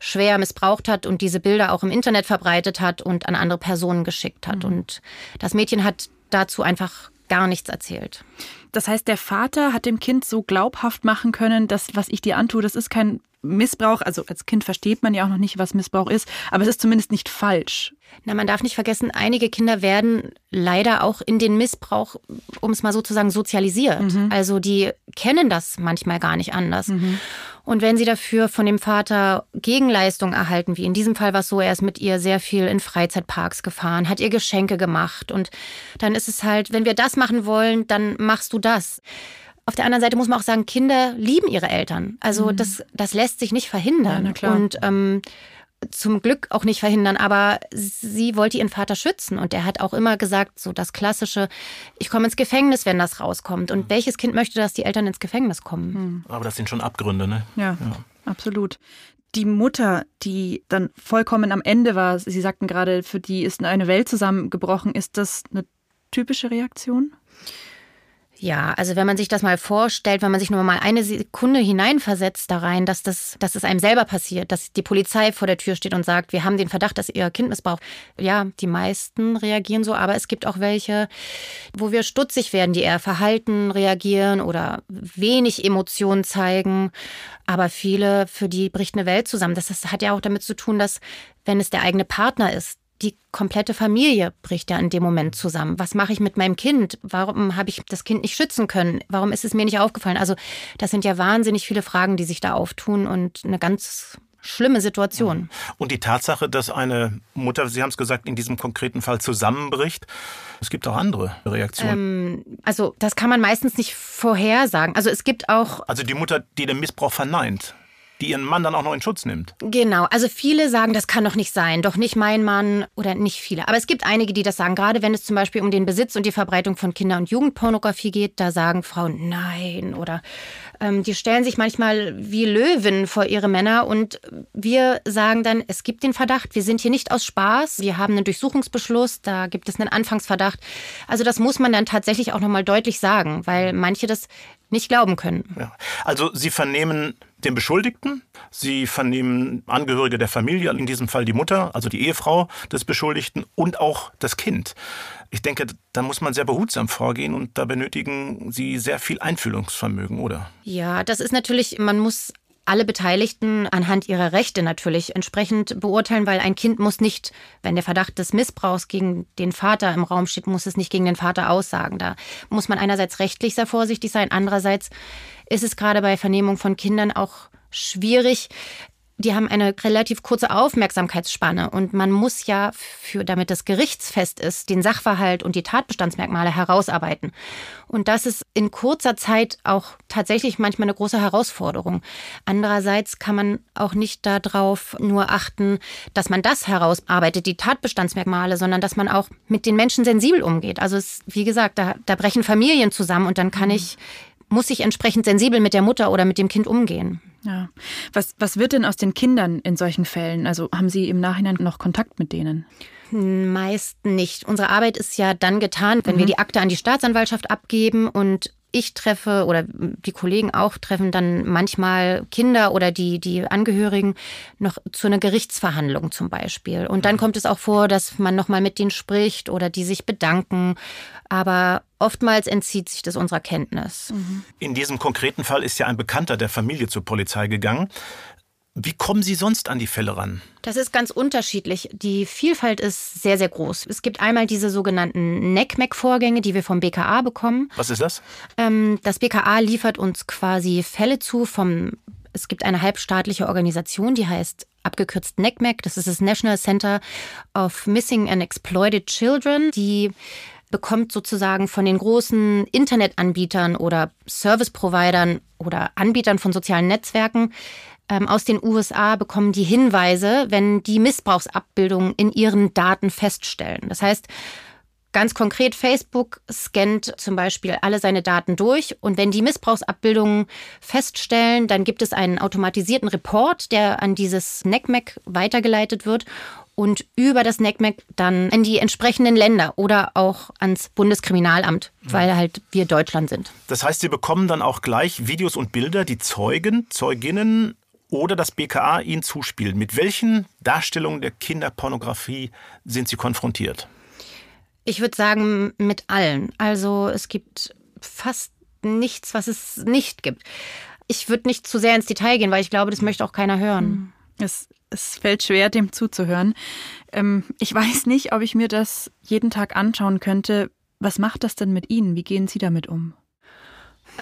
schwer missbraucht hat und diese Bilder auch im Internet verbreitet hat und an andere Personen geschickt hat. Mhm. Und das Mädchen hat dazu einfach gar nichts erzählt. Das heißt, der Vater hat dem Kind so glaubhaft machen können, dass was ich dir antue, das ist kein Missbrauch. Also als Kind versteht man ja auch noch nicht, was Missbrauch ist, aber es ist zumindest nicht falsch. Na, man darf nicht vergessen, einige Kinder werden leider auch in den Missbrauch, um es mal so zu sagen, sozialisiert. Mhm. Also die kennen das manchmal gar nicht anders. Mhm. Und wenn sie dafür von dem Vater Gegenleistung erhalten, wie in diesem Fall war es so, er ist mit ihr sehr viel in Freizeitparks gefahren, hat ihr Geschenke gemacht und dann ist es halt, wenn wir das machen wollen, dann machst du das. Auf der anderen Seite muss man auch sagen, Kinder lieben ihre Eltern. Also mhm. das, das lässt sich nicht verhindern. Ja, und ähm, zum Glück auch nicht verhindern, aber sie wollte ihren Vater schützen und er hat auch immer gesagt, so das klassische, ich komme ins Gefängnis, wenn das rauskommt. Und mhm. welches Kind möchte, dass die Eltern ins Gefängnis kommen? Mhm. Aber das sind schon Abgründe, ne? Ja, ja, absolut. Die Mutter, die dann vollkommen am Ende war, Sie sagten gerade, für die ist eine Welt zusammengebrochen, ist das eine typische Reaktion? Ja, also wenn man sich das mal vorstellt, wenn man sich nur mal eine Sekunde hineinversetzt da rein, dass das, dass es einem selber passiert, dass die Polizei vor der Tür steht und sagt, wir haben den Verdacht, dass ihr Kind missbraucht. Ja, die meisten reagieren so, aber es gibt auch welche, wo wir stutzig werden, die eher verhalten reagieren oder wenig Emotionen zeigen. Aber viele, für die bricht eine Welt zusammen. Das, das hat ja auch damit zu tun, dass wenn es der eigene Partner ist, die komplette Familie bricht ja in dem Moment zusammen. Was mache ich mit meinem Kind? Warum habe ich das Kind nicht schützen können? Warum ist es mir nicht aufgefallen? Also das sind ja wahnsinnig viele Fragen, die sich da auftun und eine ganz schlimme Situation. Und die Tatsache, dass eine Mutter, Sie haben es gesagt, in diesem konkreten Fall zusammenbricht, es gibt auch andere Reaktionen. Ähm, also das kann man meistens nicht vorhersagen. Also es gibt auch. Also die Mutter, die den Missbrauch verneint die ihren Mann dann auch noch in Schutz nimmt. Genau, also viele sagen, das kann doch nicht sein, doch nicht mein Mann oder nicht viele. Aber es gibt einige, die das sagen, gerade wenn es zum Beispiel um den Besitz und die Verbreitung von Kinder- und Jugendpornografie geht, da sagen Frauen nein. Oder ähm, die stellen sich manchmal wie Löwen vor ihre Männer. Und wir sagen dann, es gibt den Verdacht, wir sind hier nicht aus Spaß, wir haben einen Durchsuchungsbeschluss, da gibt es einen Anfangsverdacht. Also das muss man dann tatsächlich auch nochmal deutlich sagen, weil manche das nicht glauben können. Ja. Also Sie vernehmen den Beschuldigten, Sie vernehmen Angehörige der Familie, in diesem Fall die Mutter, also die Ehefrau des Beschuldigten und auch das Kind. Ich denke, da muss man sehr behutsam vorgehen und da benötigen Sie sehr viel Einfühlungsvermögen, oder? Ja, das ist natürlich, man muss alle Beteiligten anhand ihrer Rechte natürlich entsprechend beurteilen, weil ein Kind muss nicht, wenn der Verdacht des Missbrauchs gegen den Vater im Raum steht, muss es nicht gegen den Vater aussagen. Da muss man einerseits rechtlich sehr vorsichtig sein, andererseits ist es gerade bei Vernehmung von Kindern auch schwierig, die haben eine relativ kurze Aufmerksamkeitsspanne und man muss ja für, damit das gerichtsfest ist, den Sachverhalt und die Tatbestandsmerkmale herausarbeiten. Und das ist in kurzer Zeit auch tatsächlich manchmal eine große Herausforderung. Andererseits kann man auch nicht darauf nur achten, dass man das herausarbeitet, die Tatbestandsmerkmale, sondern dass man auch mit den Menschen sensibel umgeht. Also es, wie gesagt, da, da brechen Familien zusammen und dann kann mhm. ich muss ich entsprechend sensibel mit der Mutter oder mit dem Kind umgehen. Ja. Was, was wird denn aus den Kindern in solchen Fällen? Also haben Sie im Nachhinein noch Kontakt mit denen? Meist nicht. Unsere Arbeit ist ja dann getan, wenn mhm. wir die Akte an die Staatsanwaltschaft abgeben und ich treffe oder die Kollegen auch treffen dann manchmal Kinder oder die, die Angehörigen noch zu einer Gerichtsverhandlung zum Beispiel. Und dann kommt es auch vor, dass man nochmal mit denen spricht oder die sich bedanken. Aber oftmals entzieht sich das unserer Kenntnis. In diesem konkreten Fall ist ja ein Bekannter der Familie zur Polizei gegangen. Wie kommen Sie sonst an die Fälle ran? Das ist ganz unterschiedlich. Die Vielfalt ist sehr, sehr groß. Es gibt einmal diese sogenannten NECMEC-Vorgänge, die wir vom BKA bekommen. Was ist das? Ähm, das BKA liefert uns quasi Fälle zu vom es gibt eine halbstaatliche Organisation, die heißt abgekürzt NECMEC. Das ist das National Center of Missing and Exploited Children. Die bekommt sozusagen von den großen Internetanbietern oder Service-Providern oder Anbietern von sozialen Netzwerken aus den USA bekommen die Hinweise, wenn die Missbrauchsabbildungen in ihren Daten feststellen. Das heißt, Ganz konkret, Facebook scannt zum Beispiel alle seine Daten durch und wenn die Missbrauchsabbildungen feststellen, dann gibt es einen automatisierten Report, der an dieses NECMEC weitergeleitet wird und über das NECMEC dann in die entsprechenden Länder oder auch ans Bundeskriminalamt, weil halt wir Deutschland sind. Das heißt, Sie bekommen dann auch gleich Videos und Bilder, die Zeugen, Zeuginnen oder das BKA Ihnen zuspielen. Mit welchen Darstellungen der Kinderpornografie sind Sie konfrontiert? Ich würde sagen, mit allen. Also es gibt fast nichts, was es nicht gibt. Ich würde nicht zu sehr ins Detail gehen, weil ich glaube, das möchte auch keiner hören. Hm. Es, es fällt schwer, dem zuzuhören. Ähm, ich weiß nicht, ob ich mir das jeden Tag anschauen könnte. Was macht das denn mit Ihnen? Wie gehen Sie damit um?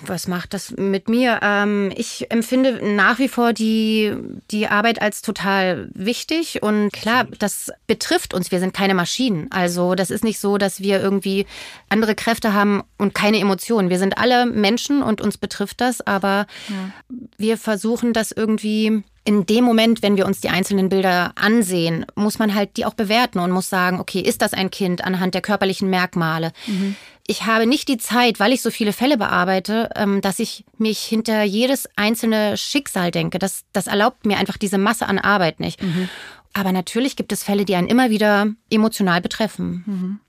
Was macht das mit mir? Ähm, ich empfinde nach wie vor die, die Arbeit als total wichtig und klar, das betrifft uns. Wir sind keine Maschinen. Also das ist nicht so, dass wir irgendwie andere Kräfte haben und keine Emotionen. Wir sind alle Menschen und uns betrifft das, aber ja. wir versuchen das irgendwie in dem Moment, wenn wir uns die einzelnen Bilder ansehen, muss man halt die auch bewerten und muss sagen, okay, ist das ein Kind anhand der körperlichen Merkmale? Mhm. Ich habe nicht die Zeit, weil ich so viele Fälle bearbeite, ähm, dass ich mich hinter jedes einzelne Schicksal denke. Das, das erlaubt mir einfach diese Masse an Arbeit nicht. Mhm. Aber natürlich gibt es Fälle, die einen immer wieder emotional betreffen. Mhm.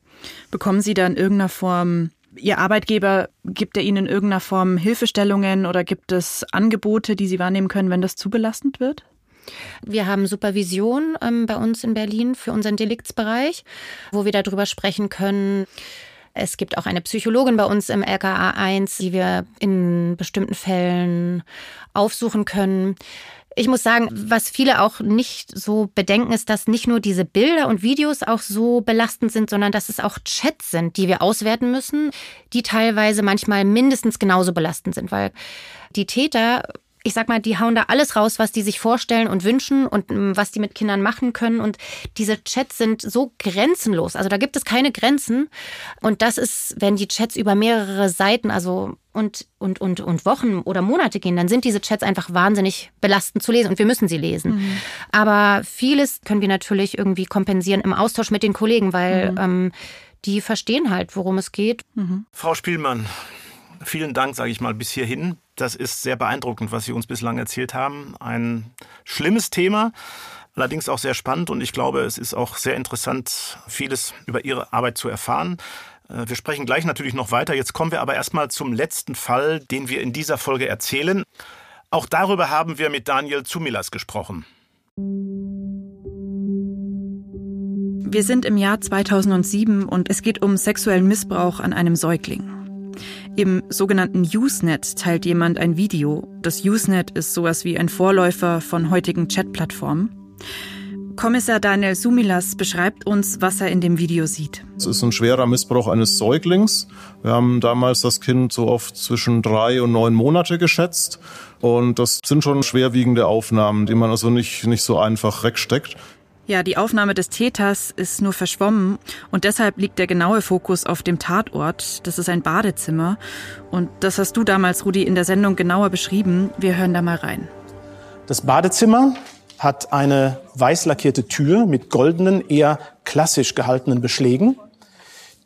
Bekommen Sie da in irgendeiner Form Ihr Arbeitgeber, gibt er Ihnen in irgendeiner Form Hilfestellungen oder gibt es Angebote, die Sie wahrnehmen können, wenn das zu belastend wird? Wir haben Supervision ähm, bei uns in Berlin für unseren Deliktsbereich, wo wir darüber sprechen können. Es gibt auch eine Psychologin bei uns im LKA 1, die wir in bestimmten Fällen aufsuchen können. Ich muss sagen, was viele auch nicht so bedenken, ist, dass nicht nur diese Bilder und Videos auch so belastend sind, sondern dass es auch Chats sind, die wir auswerten müssen, die teilweise manchmal mindestens genauso belastend sind, weil die Täter ich sag mal, die hauen da alles raus, was die sich vorstellen und wünschen und mm, was die mit Kindern machen können. Und diese Chats sind so grenzenlos. Also da gibt es keine Grenzen. Und das ist, wenn die Chats über mehrere Seiten, also und, und, und, und Wochen oder Monate gehen, dann sind diese Chats einfach wahnsinnig belastend zu lesen und wir müssen sie lesen. Mhm. Aber vieles können wir natürlich irgendwie kompensieren im Austausch mit den Kollegen, weil mhm. ähm, die verstehen halt, worum es geht. Mhm. Frau Spielmann, vielen Dank, sage ich mal, bis hierhin. Das ist sehr beeindruckend, was Sie uns bislang erzählt haben. Ein schlimmes Thema, allerdings auch sehr spannend und ich glaube, es ist auch sehr interessant, vieles über Ihre Arbeit zu erfahren. Äh, wir sprechen gleich natürlich noch weiter. Jetzt kommen wir aber erstmal zum letzten Fall, den wir in dieser Folge erzählen. Auch darüber haben wir mit Daniel Zumilas gesprochen. Wir sind im Jahr 2007 und es geht um sexuellen Missbrauch an einem Säugling. Im sogenannten Usenet teilt jemand ein Video. Das Usenet ist sowas wie ein Vorläufer von heutigen Chatplattformen. Kommissar Daniel Sumilas beschreibt uns, was er in dem Video sieht. Es ist ein schwerer Missbrauch eines Säuglings. Wir haben damals das Kind so oft zwischen drei und neun Monate geschätzt. Und das sind schon schwerwiegende Aufnahmen, die man also nicht, nicht so einfach wegsteckt. Ja, die Aufnahme des Täters ist nur verschwommen und deshalb liegt der genaue Fokus auf dem Tatort. Das ist ein Badezimmer und das hast du damals, Rudi, in der Sendung genauer beschrieben. Wir hören da mal rein. Das Badezimmer hat eine weiß lackierte Tür mit goldenen, eher klassisch gehaltenen Beschlägen.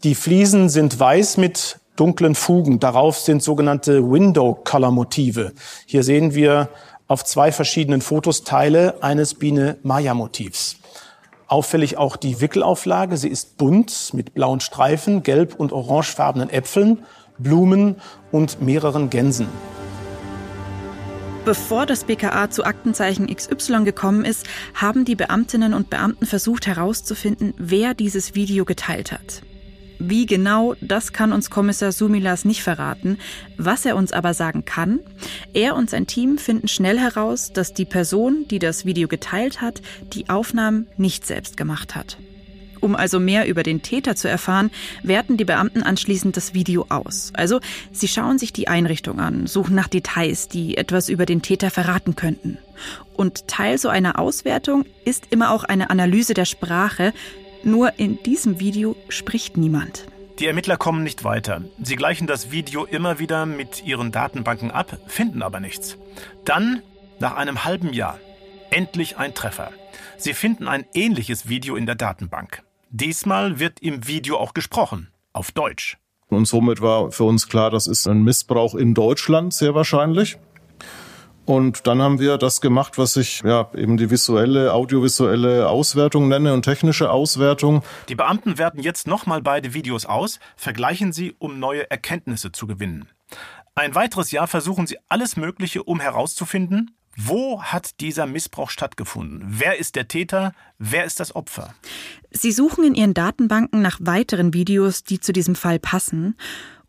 Die Fliesen sind weiß mit dunklen Fugen. Darauf sind sogenannte Window-Color-Motive. Hier sehen wir auf zwei verschiedenen Fotos Teile eines Biene-Maya-Motivs. Auffällig auch die Wickelauflage. Sie ist bunt mit blauen Streifen, gelb- und orangefarbenen Äpfeln, Blumen und mehreren Gänsen. Bevor das BKA zu Aktenzeichen XY gekommen ist, haben die Beamtinnen und Beamten versucht herauszufinden, wer dieses Video geteilt hat. Wie genau, das kann uns Kommissar Sumilas nicht verraten. Was er uns aber sagen kann, er und sein Team finden schnell heraus, dass die Person, die das Video geteilt hat, die Aufnahmen nicht selbst gemacht hat. Um also mehr über den Täter zu erfahren, werten die Beamten anschließend das Video aus. Also sie schauen sich die Einrichtung an, suchen nach Details, die etwas über den Täter verraten könnten. Und Teil so einer Auswertung ist immer auch eine Analyse der Sprache, nur in diesem Video spricht niemand. Die Ermittler kommen nicht weiter. Sie gleichen das Video immer wieder mit ihren Datenbanken ab, finden aber nichts. Dann, nach einem halben Jahr, endlich ein Treffer. Sie finden ein ähnliches Video in der Datenbank. Diesmal wird im Video auch gesprochen, auf Deutsch. Und somit war für uns klar, das ist ein Missbrauch in Deutschland sehr wahrscheinlich. Und dann haben wir das gemacht, was ich ja eben die visuelle, audiovisuelle Auswertung nenne und technische Auswertung. Die Beamten werten jetzt nochmal beide Videos aus, vergleichen sie, um neue Erkenntnisse zu gewinnen. Ein weiteres Jahr versuchen sie alles Mögliche, um herauszufinden, wo hat dieser Missbrauch stattgefunden? Wer ist der Täter? Wer ist das Opfer? Sie suchen in ihren Datenbanken nach weiteren Videos, die zu diesem Fall passen.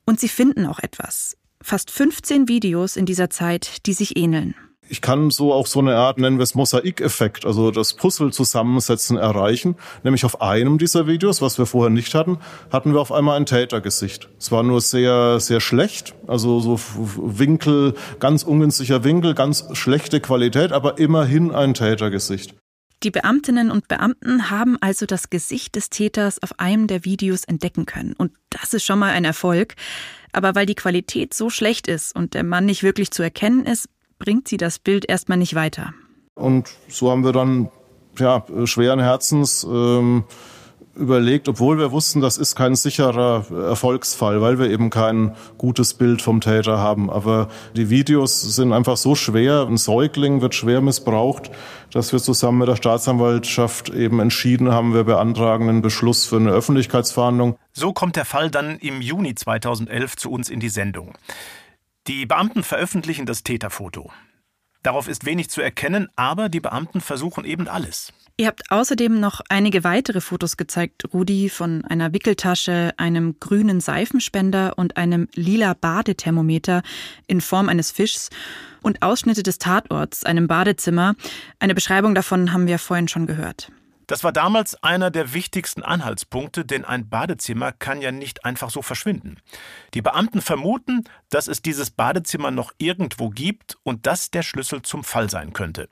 Und sie finden auch etwas fast 15 Videos in dieser Zeit, die sich ähneln. Ich kann so auch so eine Art, nennen wir es Mosaikeffekt, also das Puzzle zusammensetzen erreichen. Nämlich auf einem dieser Videos, was wir vorher nicht hatten, hatten wir auf einmal ein Tätergesicht. Es war nur sehr, sehr schlecht, also so Winkel, ganz ungünstiger Winkel, ganz schlechte Qualität, aber immerhin ein Tätergesicht. Die Beamtinnen und Beamten haben also das Gesicht des Täters auf einem der Videos entdecken können. Und das ist schon mal ein Erfolg. Aber weil die Qualität so schlecht ist und der Mann nicht wirklich zu erkennen ist, bringt sie das Bild erstmal nicht weiter. Und so haben wir dann ja, schweren Herzens ähm, überlegt, obwohl wir wussten, das ist kein sicherer Erfolgsfall, weil wir eben kein gutes Bild vom Täter haben. Aber die Videos sind einfach so schwer. Ein Säugling wird schwer missbraucht, dass wir zusammen mit der Staatsanwaltschaft eben entschieden haben, wir beantragen einen Beschluss für eine Öffentlichkeitsverhandlung. So kommt der Fall dann im Juni 2011 zu uns in die Sendung. Die Beamten veröffentlichen das Täterfoto. Darauf ist wenig zu erkennen, aber die Beamten versuchen eben alles. Ihr habt außerdem noch einige weitere Fotos gezeigt, Rudi, von einer Wickeltasche, einem grünen Seifenspender und einem lila Badethermometer in Form eines Fischs und Ausschnitte des Tatorts, einem Badezimmer. Eine Beschreibung davon haben wir vorhin schon gehört. Das war damals einer der wichtigsten Anhaltspunkte, denn ein Badezimmer kann ja nicht einfach so verschwinden. Die Beamten vermuten, dass es dieses Badezimmer noch irgendwo gibt und das der Schlüssel zum Fall sein könnte.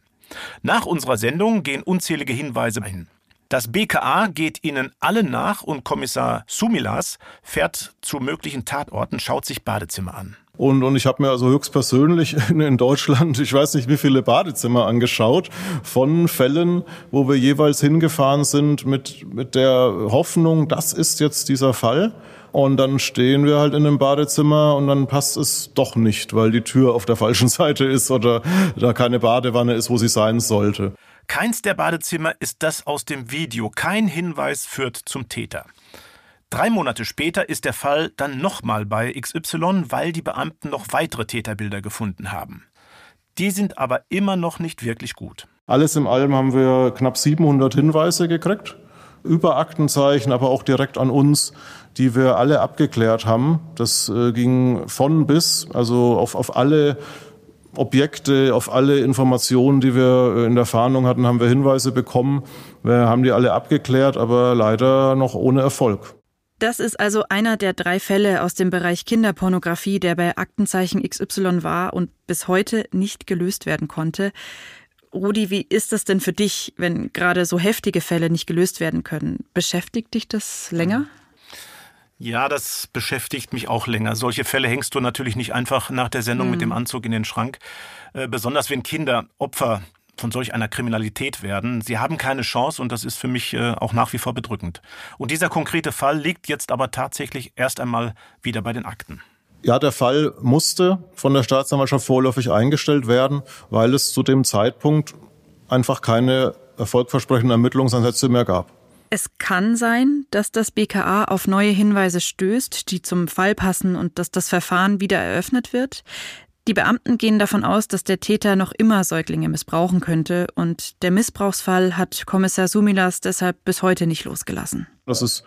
Nach unserer Sendung gehen unzählige Hinweise ein. Das BKA geht ihnen alle nach und Kommissar Sumilas fährt zu möglichen Tatorten, schaut sich Badezimmer an. Und, und ich habe mir also höchstpersönlich in, in Deutschland, ich weiß nicht wie viele Badezimmer angeschaut, von Fällen, wo wir jeweils hingefahren sind mit, mit der Hoffnung, das ist jetzt dieser Fall. Und dann stehen wir halt in einem Badezimmer und dann passt es doch nicht, weil die Tür auf der falschen Seite ist oder da keine Badewanne ist, wo sie sein sollte. Keins der Badezimmer ist das aus dem Video. Kein Hinweis führt zum Täter. Drei Monate später ist der Fall dann nochmal bei XY, weil die Beamten noch weitere Täterbilder gefunden haben. Die sind aber immer noch nicht wirklich gut. Alles im allem haben wir knapp 700 Hinweise gekriegt, über Aktenzeichen, aber auch direkt an uns, die wir alle abgeklärt haben. Das äh, ging von bis, also auf, auf alle Objekte, auf alle Informationen, die wir äh, in der Fahndung hatten, haben wir Hinweise bekommen. Wir haben die alle abgeklärt, aber leider noch ohne Erfolg. Das ist also einer der drei Fälle aus dem Bereich Kinderpornografie, der bei Aktenzeichen XY war und bis heute nicht gelöst werden konnte. Rudi, wie ist das denn für dich, wenn gerade so heftige Fälle nicht gelöst werden können? Beschäftigt dich das länger? Ja, das beschäftigt mich auch länger. Solche Fälle hängst du natürlich nicht einfach nach der Sendung mhm. mit dem Anzug in den Schrank. Äh, besonders wenn Kinder Opfer von solch einer Kriminalität werden. Sie haben keine Chance und das ist für mich äh, auch nach wie vor bedrückend. Und dieser konkrete Fall liegt jetzt aber tatsächlich erst einmal wieder bei den Akten. Ja, der Fall musste von der Staatsanwaltschaft vorläufig eingestellt werden, weil es zu dem Zeitpunkt einfach keine erfolgversprechenden Ermittlungsansätze mehr gab. Es kann sein, dass das BKA auf neue Hinweise stößt, die zum Fall passen und dass das Verfahren wieder eröffnet wird. Die Beamten gehen davon aus, dass der Täter noch immer Säuglinge missbrauchen könnte und der Missbrauchsfall hat Kommissar Sumilas deshalb bis heute nicht losgelassen. Das ist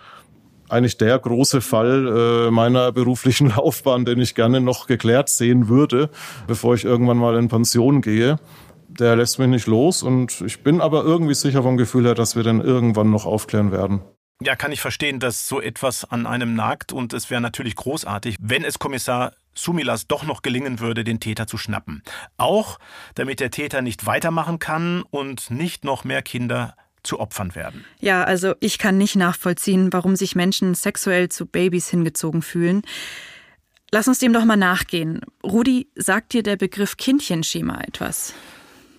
eigentlich der große Fall äh, meiner beruflichen Laufbahn, den ich gerne noch geklärt sehen würde, bevor ich irgendwann mal in Pension gehe. Der lässt mich nicht los und ich bin aber irgendwie sicher vom Gefühl her, dass wir den irgendwann noch aufklären werden. Ja, kann ich verstehen, dass so etwas an einem nagt und es wäre natürlich großartig, wenn es Kommissar Sumilas doch noch gelingen würde, den Täter zu schnappen. Auch damit der Täter nicht weitermachen kann und nicht noch mehr Kinder zu Opfern werden. Ja, also ich kann nicht nachvollziehen, warum sich Menschen sexuell zu Babys hingezogen fühlen. Lass uns dem doch mal nachgehen. Rudi, sagt dir der Begriff Kindchenschema etwas?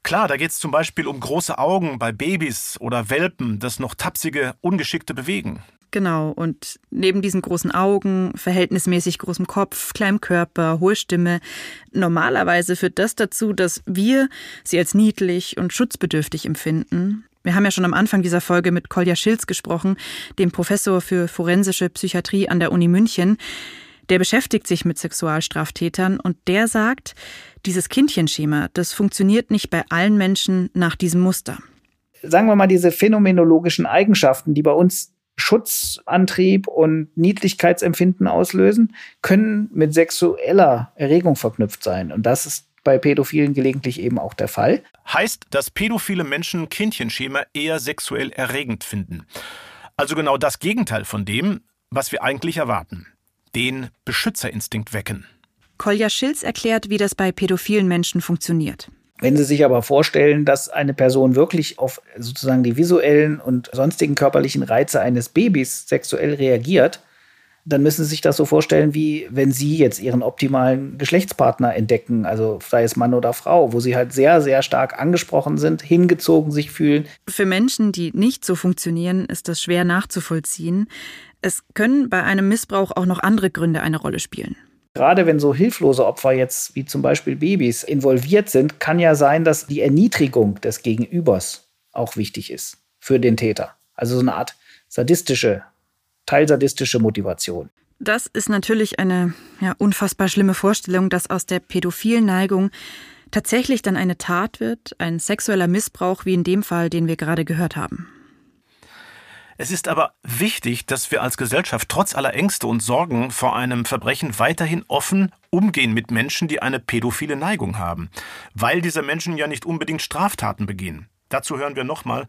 Klar, da geht es zum Beispiel um große Augen bei Babys oder Welpen, das noch tapsige, ungeschickte bewegen. Genau, und neben diesen großen Augen, verhältnismäßig großem Kopf, kleinem Körper, hohe Stimme, normalerweise führt das dazu, dass wir sie als niedlich und schutzbedürftig empfinden. Wir haben ja schon am Anfang dieser Folge mit Kolja Schilz gesprochen, dem Professor für forensische Psychiatrie an der Uni München. Der beschäftigt sich mit Sexualstraftätern und der sagt, dieses Kindchenschema, das funktioniert nicht bei allen Menschen nach diesem Muster. Sagen wir mal, diese phänomenologischen Eigenschaften, die bei uns Schutzantrieb und Niedlichkeitsempfinden auslösen, können mit sexueller Erregung verknüpft sein. Und das ist bei Pädophilen gelegentlich eben auch der Fall. Heißt, dass pädophile Menschen Kindchenschema eher sexuell erregend finden. Also genau das Gegenteil von dem, was wir eigentlich erwarten. Den Beschützerinstinkt wecken. Kolja Schilz erklärt, wie das bei pädophilen Menschen funktioniert. Wenn Sie sich aber vorstellen, dass eine Person wirklich auf sozusagen die visuellen und sonstigen körperlichen Reize eines Babys sexuell reagiert, dann müssen Sie sich das so vorstellen, wie wenn Sie jetzt Ihren optimalen Geschlechtspartner entdecken, also sei es Mann oder Frau, wo Sie halt sehr, sehr stark angesprochen sind, hingezogen sich fühlen. Für Menschen, die nicht so funktionieren, ist das schwer nachzuvollziehen. Es können bei einem Missbrauch auch noch andere Gründe eine Rolle spielen. Gerade wenn so hilflose Opfer jetzt wie zum Beispiel Babys involviert sind, kann ja sein, dass die Erniedrigung des Gegenübers auch wichtig ist für den Täter. Also so eine Art sadistische teilsadistische Motivation. Das ist natürlich eine ja, unfassbar schlimme Vorstellung, dass aus der pädophilen Neigung tatsächlich dann eine Tat wird, ein sexueller Missbrauch wie in dem Fall, den wir gerade gehört haben. Es ist aber wichtig, dass wir als Gesellschaft trotz aller Ängste und Sorgen vor einem Verbrechen weiterhin offen umgehen mit Menschen, die eine pädophile Neigung haben, weil diese Menschen ja nicht unbedingt Straftaten begehen. Dazu hören wir nochmal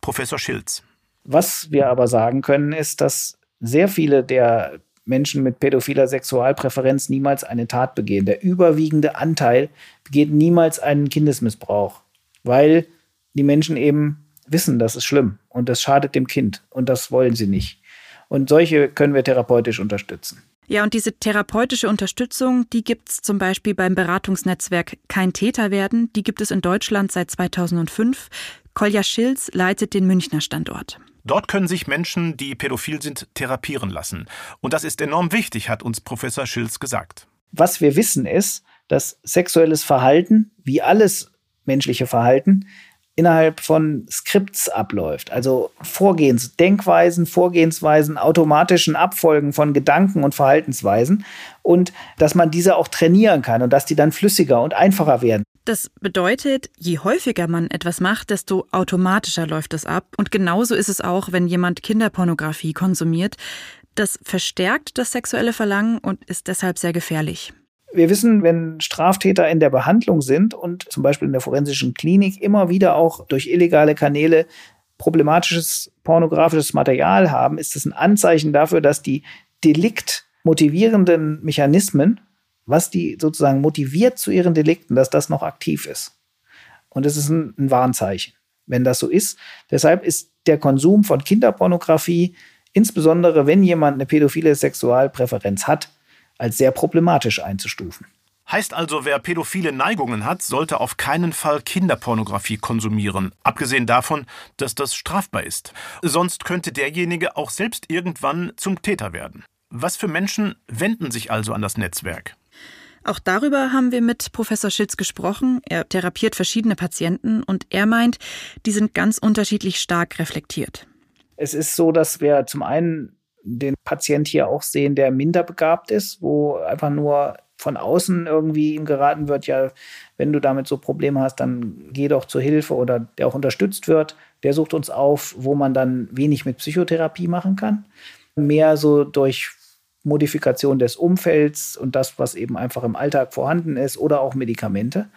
Professor Schilz. Was wir aber sagen können, ist, dass sehr viele der Menschen mit pädophiler Sexualpräferenz niemals eine Tat begehen. Der überwiegende Anteil begeht niemals einen Kindesmissbrauch, weil die Menschen eben wissen, das ist schlimm und das schadet dem Kind und das wollen sie nicht. Und solche können wir therapeutisch unterstützen. Ja, und diese therapeutische Unterstützung, die gibt es zum Beispiel beim Beratungsnetzwerk Kein Täter werden. Die gibt es in Deutschland seit 2005. Kolja Schilz leitet den Münchner Standort. Dort können sich Menschen, die pädophil sind, therapieren lassen. Und das ist enorm wichtig, hat uns Professor Schilz gesagt. Was wir wissen ist, dass sexuelles Verhalten, wie alles menschliche Verhalten, innerhalb von Skripts abläuft. Also Vorgehens, Denkweisen, Vorgehensweisen, automatischen Abfolgen von Gedanken und Verhaltensweisen und dass man diese auch trainieren kann und dass die dann flüssiger und einfacher werden. Das bedeutet, je häufiger man etwas macht, desto automatischer läuft es ab. Und genauso ist es auch, wenn jemand Kinderpornografie konsumiert. Das verstärkt das sexuelle Verlangen und ist deshalb sehr gefährlich. Wir wissen, wenn Straftäter in der Behandlung sind und zum Beispiel in der forensischen Klinik immer wieder auch durch illegale Kanäle problematisches pornografisches Material haben, ist das ein Anzeichen dafür, dass die Delikt motivierenden Mechanismen was die sozusagen motiviert zu ihren Delikten, dass das noch aktiv ist. Und es ist ein, ein Warnzeichen, wenn das so ist. Deshalb ist der Konsum von Kinderpornografie, insbesondere wenn jemand eine pädophile Sexualpräferenz hat, als sehr problematisch einzustufen. Heißt also, wer pädophile Neigungen hat, sollte auf keinen Fall Kinderpornografie konsumieren, abgesehen davon, dass das strafbar ist. Sonst könnte derjenige auch selbst irgendwann zum Täter werden. Was für Menschen wenden sich also an das Netzwerk? Auch darüber haben wir mit Professor Schitz gesprochen. Er therapiert verschiedene Patienten und er meint, die sind ganz unterschiedlich stark reflektiert. Es ist so, dass wir zum einen den Patient hier auch sehen, der minder begabt ist, wo einfach nur von außen irgendwie ihm geraten wird, ja, wenn du damit so Probleme hast, dann geh doch zur Hilfe oder der auch unterstützt wird. Der sucht uns auf, wo man dann wenig mit Psychotherapie machen kann. Mehr so durch Modifikation des Umfelds und das, was eben einfach im Alltag vorhanden ist oder auch Medikamente.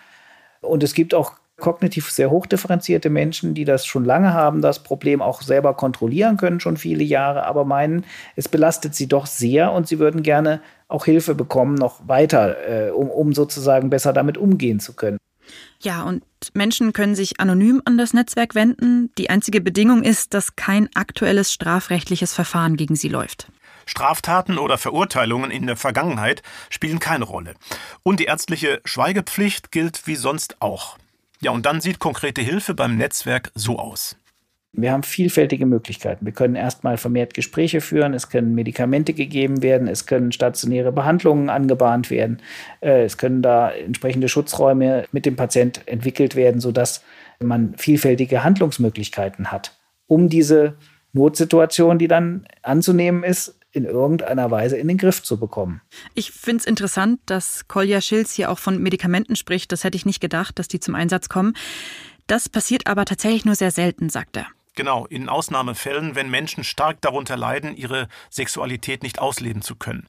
Und es gibt auch kognitiv sehr hochdifferenzierte Menschen, die das schon lange haben, das Problem auch selber kontrollieren können, schon viele Jahre, aber meinen, es belastet sie doch sehr und sie würden gerne auch Hilfe bekommen, noch weiter, äh, um, um sozusagen besser damit umgehen zu können. Ja, und Menschen können sich anonym an das Netzwerk wenden. Die einzige Bedingung ist, dass kein aktuelles strafrechtliches Verfahren gegen sie läuft. Straftaten oder Verurteilungen in der Vergangenheit spielen keine Rolle. Und die ärztliche Schweigepflicht gilt wie sonst auch. Ja, und dann sieht konkrete Hilfe beim Netzwerk so aus. Wir haben vielfältige Möglichkeiten. Wir können erstmal vermehrt Gespräche führen, es können Medikamente gegeben werden, es können stationäre Behandlungen angebahnt werden, äh, es können da entsprechende Schutzräume mit dem Patient entwickelt werden, sodass man vielfältige Handlungsmöglichkeiten hat, um diese Notsituation, die dann anzunehmen ist, in irgendeiner Weise in den Griff zu bekommen. Ich finde es interessant, dass Kolja Schilz hier auch von Medikamenten spricht. Das hätte ich nicht gedacht, dass die zum Einsatz kommen. Das passiert aber tatsächlich nur sehr selten, sagt er. Genau, in Ausnahmefällen, wenn Menschen stark darunter leiden, ihre Sexualität nicht ausleben zu können.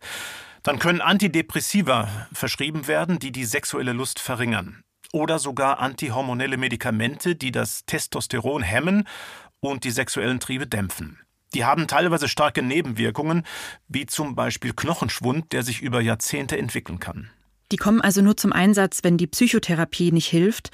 Dann können Antidepressiva verschrieben werden, die die sexuelle Lust verringern. Oder sogar antihormonelle Medikamente, die das Testosteron hemmen und die sexuellen Triebe dämpfen. Die haben teilweise starke Nebenwirkungen, wie zum Beispiel Knochenschwund, der sich über Jahrzehnte entwickeln kann. Die kommen also nur zum Einsatz, wenn die Psychotherapie nicht hilft.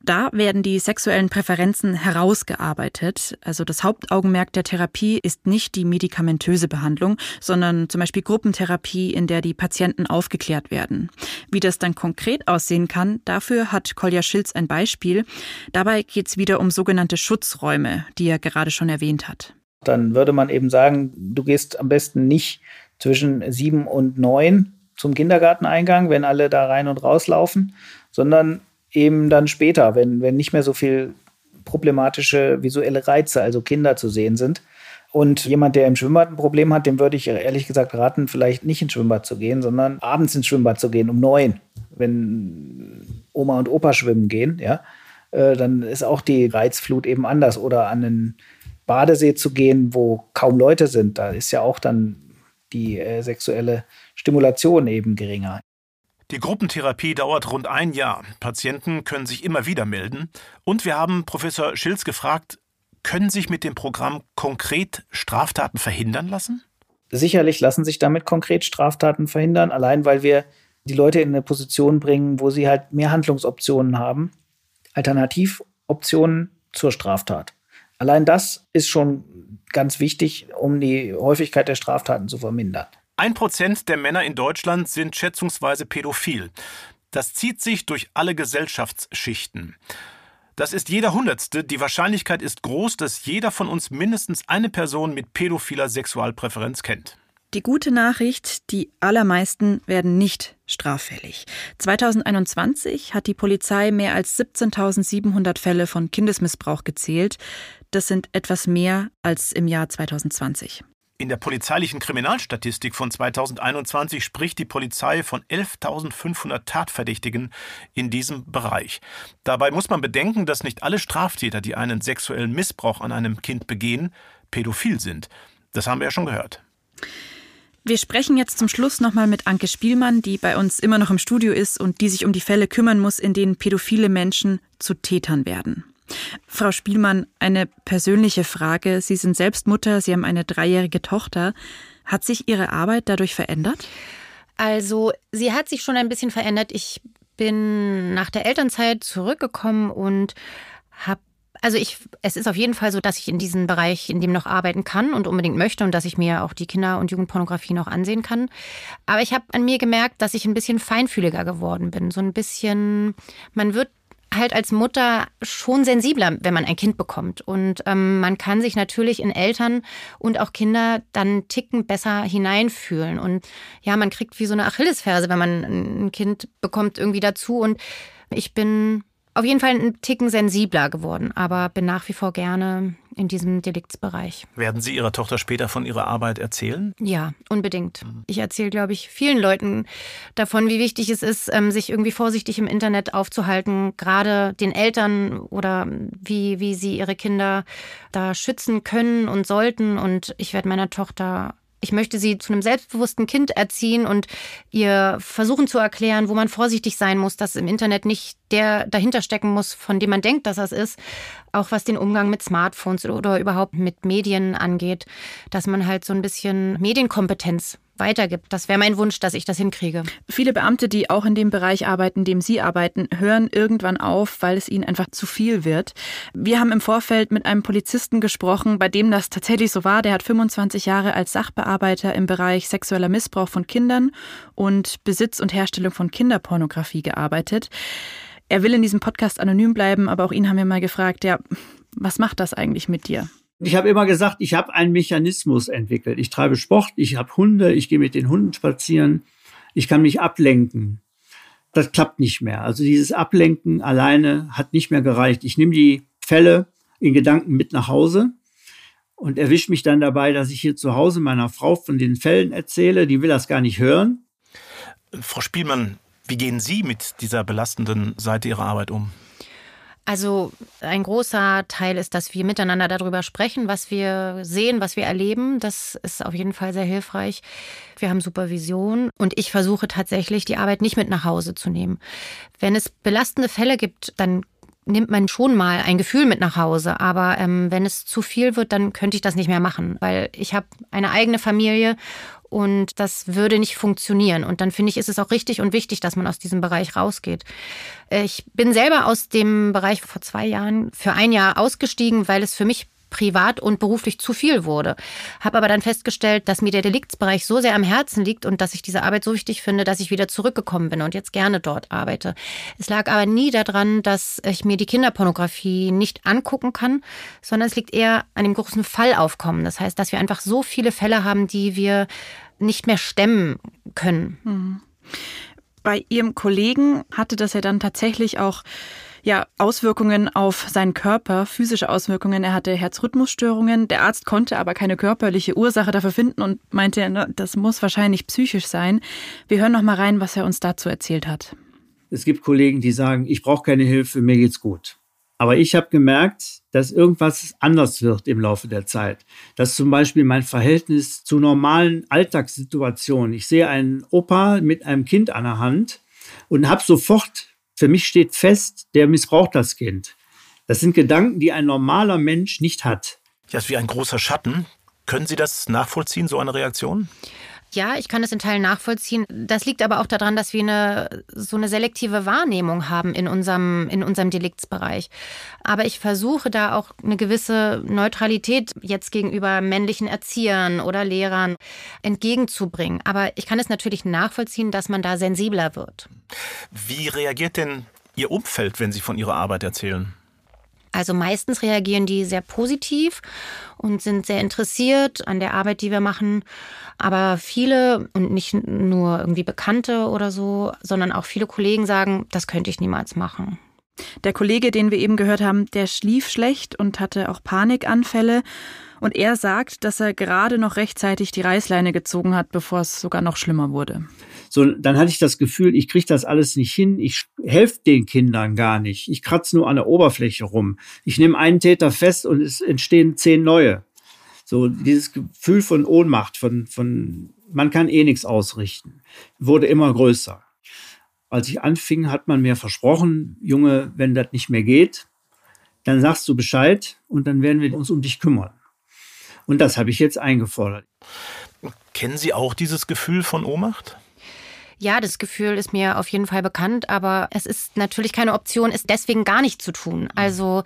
Da werden die sexuellen Präferenzen herausgearbeitet. Also das Hauptaugenmerk der Therapie ist nicht die medikamentöse Behandlung, sondern zum Beispiel Gruppentherapie, in der die Patienten aufgeklärt werden. Wie das dann konkret aussehen kann, dafür hat Kolja Schilz ein Beispiel. Dabei geht es wieder um sogenannte Schutzräume, die er gerade schon erwähnt hat. Dann würde man eben sagen, du gehst am besten nicht zwischen sieben und neun zum Kindergarteneingang, wenn alle da rein und rauslaufen, sondern eben dann später, wenn, wenn nicht mehr so viel problematische visuelle Reize, also Kinder zu sehen sind. Und jemand, der im Schwimmbad ein Problem hat, dem würde ich ehrlich gesagt raten, vielleicht nicht ins Schwimmbad zu gehen, sondern abends ins Schwimmbad zu gehen um neun, wenn Oma und Opa schwimmen gehen, ja, äh, dann ist auch die Reizflut eben anders. Oder an einen Badesee zu gehen, wo kaum Leute sind, da ist ja auch dann die äh, sexuelle Stimulation eben geringer. Die Gruppentherapie dauert rund ein Jahr. Patienten können sich immer wieder melden. Und wir haben Professor Schilz gefragt, können sich mit dem Programm konkret Straftaten verhindern lassen? Sicherlich lassen sich damit konkret Straftaten verhindern, allein weil wir die Leute in eine Position bringen, wo sie halt mehr Handlungsoptionen haben, Alternativoptionen zur Straftat. Allein das ist schon ganz wichtig, um die Häufigkeit der Straftaten zu vermindern. Ein Prozent der Männer in Deutschland sind schätzungsweise pädophil. Das zieht sich durch alle Gesellschaftsschichten. Das ist jeder Hundertste. Die Wahrscheinlichkeit ist groß, dass jeder von uns mindestens eine Person mit pädophiler Sexualpräferenz kennt. Die gute Nachricht, die allermeisten werden nicht straffällig. 2021 hat die Polizei mehr als 17.700 Fälle von Kindesmissbrauch gezählt. Das sind etwas mehr als im Jahr 2020. In der polizeilichen Kriminalstatistik von 2021 spricht die Polizei von 11.500 Tatverdächtigen in diesem Bereich. Dabei muss man bedenken, dass nicht alle Straftäter, die einen sexuellen Missbrauch an einem Kind begehen, pädophil sind. Das haben wir ja schon gehört. Wir sprechen jetzt zum Schluss nochmal mit Anke Spielmann, die bei uns immer noch im Studio ist und die sich um die Fälle kümmern muss, in denen pädophile Menschen zu Tätern werden. Frau Spielmann, eine persönliche Frage. Sie sind selbst Mutter, Sie haben eine dreijährige Tochter. Hat sich Ihre Arbeit dadurch verändert? Also, sie hat sich schon ein bisschen verändert. Ich bin nach der Elternzeit zurückgekommen und habe also ich, es ist auf jeden Fall so, dass ich in diesem Bereich, in dem noch arbeiten kann und unbedingt möchte und dass ich mir auch die Kinder- und Jugendpornografie noch ansehen kann. Aber ich habe an mir gemerkt, dass ich ein bisschen feinfühliger geworden bin. So ein bisschen, man wird halt als Mutter schon sensibler, wenn man ein Kind bekommt. Und ähm, man kann sich natürlich in Eltern und auch Kinder dann Ticken besser hineinfühlen. Und ja, man kriegt wie so eine Achillesferse, wenn man ein Kind bekommt, irgendwie dazu. Und ich bin auf jeden Fall einen Ticken sensibler geworden, aber bin nach wie vor gerne in diesem Deliktsbereich. Werden Sie Ihrer Tochter später von Ihrer Arbeit erzählen? Ja, unbedingt. Ich erzähle, glaube ich, vielen Leuten davon, wie wichtig es ist, ähm, sich irgendwie vorsichtig im Internet aufzuhalten, gerade den Eltern oder wie, wie sie ihre Kinder da schützen können und sollten. Und ich werde meiner Tochter ich möchte sie zu einem selbstbewussten Kind erziehen und ihr versuchen zu erklären, wo man vorsichtig sein muss, dass im Internet nicht der dahinter stecken muss, von dem man denkt, dass das ist. Auch was den Umgang mit Smartphones oder überhaupt mit Medien angeht, dass man halt so ein bisschen Medienkompetenz weitergibt. Das wäre mein Wunsch, dass ich das hinkriege. Viele Beamte, die auch in dem Bereich arbeiten, in dem Sie arbeiten, hören irgendwann auf, weil es ihnen einfach zu viel wird. Wir haben im Vorfeld mit einem Polizisten gesprochen, bei dem das tatsächlich so war. Der hat 25 Jahre als Sachbearbeiter im Bereich sexueller Missbrauch von Kindern und Besitz und Herstellung von Kinderpornografie gearbeitet. Er will in diesem Podcast anonym bleiben, aber auch ihn haben wir mal gefragt, ja, was macht das eigentlich mit dir? Ich habe immer gesagt, ich habe einen Mechanismus entwickelt. Ich treibe Sport, ich habe Hunde, ich gehe mit den Hunden spazieren, ich kann mich ablenken. Das klappt nicht mehr. Also dieses Ablenken alleine hat nicht mehr gereicht. Ich nehme die Fälle in Gedanken mit nach Hause und erwische mich dann dabei, dass ich hier zu Hause meiner Frau von den Fällen erzähle. Die will das gar nicht hören. Frau Spielmann, wie gehen Sie mit dieser belastenden Seite Ihrer Arbeit um? Also ein großer Teil ist, dass wir miteinander darüber sprechen, was wir sehen, was wir erleben. Das ist auf jeden Fall sehr hilfreich. Wir haben Supervision und ich versuche tatsächlich, die Arbeit nicht mit nach Hause zu nehmen. Wenn es belastende Fälle gibt, dann nimmt man schon mal ein Gefühl mit nach Hause. Aber ähm, wenn es zu viel wird, dann könnte ich das nicht mehr machen, weil ich habe eine eigene Familie und das würde nicht funktionieren. Und dann finde ich, ist es auch richtig und wichtig, dass man aus diesem Bereich rausgeht. Ich bin selber aus dem Bereich vor zwei Jahren für ein Jahr ausgestiegen, weil es für mich privat und beruflich zu viel wurde. Habe aber dann festgestellt, dass mir der Deliktsbereich so sehr am Herzen liegt und dass ich diese Arbeit so wichtig finde, dass ich wieder zurückgekommen bin und jetzt gerne dort arbeite. Es lag aber nie daran, dass ich mir die Kinderpornografie nicht angucken kann, sondern es liegt eher an dem großen Fallaufkommen. Das heißt, dass wir einfach so viele Fälle haben, die wir nicht mehr stemmen können. Mhm. Bei Ihrem Kollegen hatte das ja dann tatsächlich auch ja, Auswirkungen auf seinen Körper, physische Auswirkungen. Er hatte Herzrhythmusstörungen. Der Arzt konnte aber keine körperliche Ursache dafür finden und meinte, das muss wahrscheinlich psychisch sein. Wir hören noch mal rein, was er uns dazu erzählt hat. Es gibt Kollegen, die sagen, ich brauche keine Hilfe, mir geht's gut. Aber ich habe gemerkt, dass irgendwas anders wird im Laufe der Zeit. Dass zum Beispiel mein Verhältnis zu normalen Alltagssituationen. Ich sehe einen Opa mit einem Kind an der Hand und habe sofort für mich steht fest, der missbraucht das Kind. Das sind Gedanken, die ein normaler Mensch nicht hat. Ja, ist wie ein großer Schatten. Können Sie das nachvollziehen, so eine Reaktion? Ja, ich kann es in Teilen nachvollziehen. Das liegt aber auch daran, dass wir eine, so eine selektive Wahrnehmung haben in unserem, in unserem Deliktsbereich. Aber ich versuche da auch eine gewisse Neutralität jetzt gegenüber männlichen Erziehern oder Lehrern entgegenzubringen. Aber ich kann es natürlich nachvollziehen, dass man da sensibler wird. Wie reagiert denn Ihr Umfeld, wenn Sie von Ihrer Arbeit erzählen? Also meistens reagieren die sehr positiv und sind sehr interessiert an der Arbeit, die wir machen. Aber viele und nicht nur irgendwie Bekannte oder so, sondern auch viele Kollegen sagen, das könnte ich niemals machen. Der Kollege, den wir eben gehört haben, der schlief schlecht und hatte auch Panikanfälle. Und er sagt, dass er gerade noch rechtzeitig die Reißleine gezogen hat, bevor es sogar noch schlimmer wurde. So, dann hatte ich das Gefühl, ich kriege das alles nicht hin. Ich helfe den Kindern gar nicht. Ich kratze nur an der Oberfläche rum. Ich nehme einen Täter fest und es entstehen zehn neue. So dieses Gefühl von Ohnmacht, von, von man kann eh nichts ausrichten, wurde immer größer. Als ich anfing, hat man mir versprochen, Junge, wenn das nicht mehr geht, dann sagst du Bescheid und dann werden wir uns um dich kümmern. Und das habe ich jetzt eingefordert. Kennen Sie auch dieses Gefühl von Ohnmacht? Ja, das Gefühl ist mir auf jeden Fall bekannt, aber es ist natürlich keine Option, es deswegen gar nicht zu tun. Also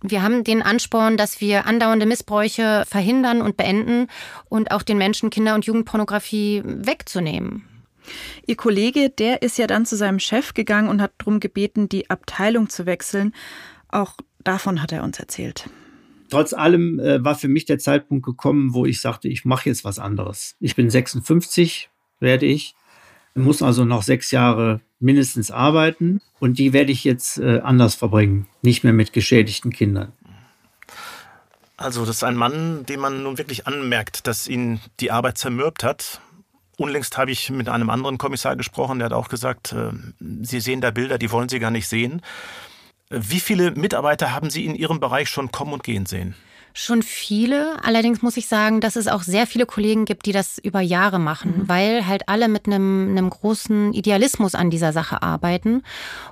wir haben den Ansporn, dass wir andauernde Missbräuche verhindern und beenden und auch den Menschen Kinder- und Jugendpornografie wegzunehmen. Ihr Kollege, der ist ja dann zu seinem Chef gegangen und hat darum gebeten, die Abteilung zu wechseln. Auch davon hat er uns erzählt. Trotz allem äh, war für mich der Zeitpunkt gekommen, wo ich sagte, ich mache jetzt was anderes. Ich bin 56, werde ich muss also noch sechs Jahre mindestens arbeiten und die werde ich jetzt äh, anders verbringen, nicht mehr mit geschädigten Kindern. Also das ist ein Mann, dem man nun wirklich anmerkt, dass ihn die Arbeit zermürbt hat. Unlängst habe ich mit einem anderen Kommissar gesprochen, der hat auch gesagt, äh, Sie sehen da Bilder, die wollen Sie gar nicht sehen. Wie viele Mitarbeiter haben Sie in Ihrem Bereich schon kommen und gehen sehen? Schon viele. Allerdings muss ich sagen, dass es auch sehr viele Kollegen gibt, die das über Jahre machen, mhm. weil halt alle mit einem, einem großen Idealismus an dieser Sache arbeiten.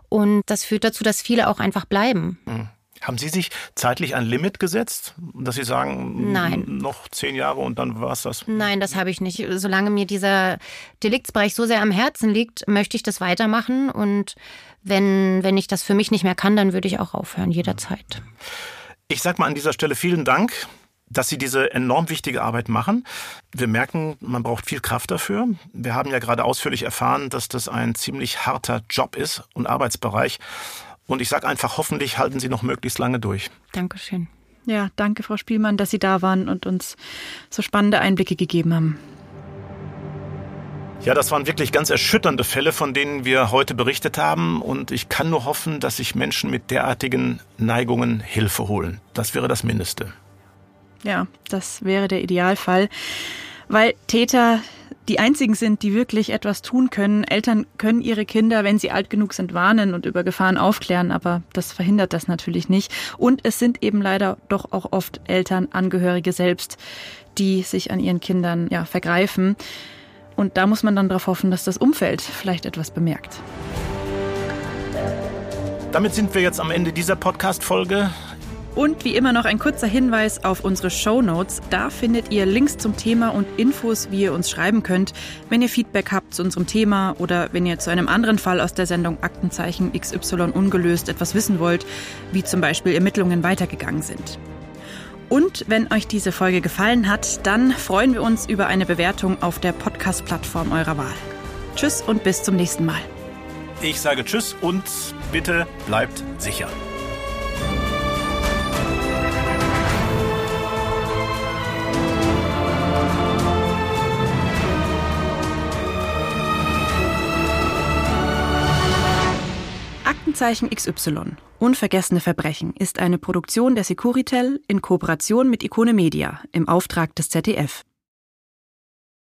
Und das führt dazu, dass viele auch einfach bleiben. Mhm. Haben Sie sich zeitlich ein Limit gesetzt, dass Sie sagen, Nein. noch zehn Jahre und dann war es das? Nein, das habe ich nicht. Solange mir dieser Deliktsbereich so sehr am Herzen liegt, möchte ich das weitermachen. Und wenn, wenn ich das für mich nicht mehr kann, dann würde ich auch aufhören, jederzeit. Mhm. Ich sage mal an dieser Stelle vielen Dank, dass Sie diese enorm wichtige Arbeit machen. Wir merken, man braucht viel Kraft dafür. Wir haben ja gerade ausführlich erfahren, dass das ein ziemlich harter Job ist und Arbeitsbereich. Und ich sage einfach, hoffentlich halten Sie noch möglichst lange durch. Dankeschön. Ja, danke, Frau Spielmann, dass Sie da waren und uns so spannende Einblicke gegeben haben. Ja, das waren wirklich ganz erschütternde Fälle, von denen wir heute berichtet haben. Und ich kann nur hoffen, dass sich Menschen mit derartigen Neigungen Hilfe holen. Das wäre das Mindeste. Ja, das wäre der Idealfall. Weil Täter die einzigen sind, die wirklich etwas tun können. Eltern können ihre Kinder, wenn sie alt genug sind, warnen und über Gefahren aufklären, aber das verhindert das natürlich nicht. Und es sind eben leider doch auch oft Eltern, Angehörige selbst, die sich an ihren Kindern ja, vergreifen. Und da muss man dann darauf hoffen, dass das Umfeld vielleicht etwas bemerkt. Damit sind wir jetzt am Ende dieser Podcast-Folge. Und wie immer noch ein kurzer Hinweis auf unsere Show Notes. Da findet ihr Links zum Thema und Infos, wie ihr uns schreiben könnt, wenn ihr Feedback habt zu unserem Thema oder wenn ihr zu einem anderen Fall aus der Sendung Aktenzeichen XY ungelöst etwas wissen wollt, wie zum Beispiel Ermittlungen weitergegangen sind. Und wenn euch diese Folge gefallen hat, dann freuen wir uns über eine Bewertung auf der Podcast-Plattform eurer Wahl. Tschüss und bis zum nächsten Mal. Ich sage Tschüss und bitte bleibt sicher. Aktenzeichen XY Unvergessene Verbrechen ist eine Produktion der Securitel in Kooperation mit Ikone Media im Auftrag des ZDF.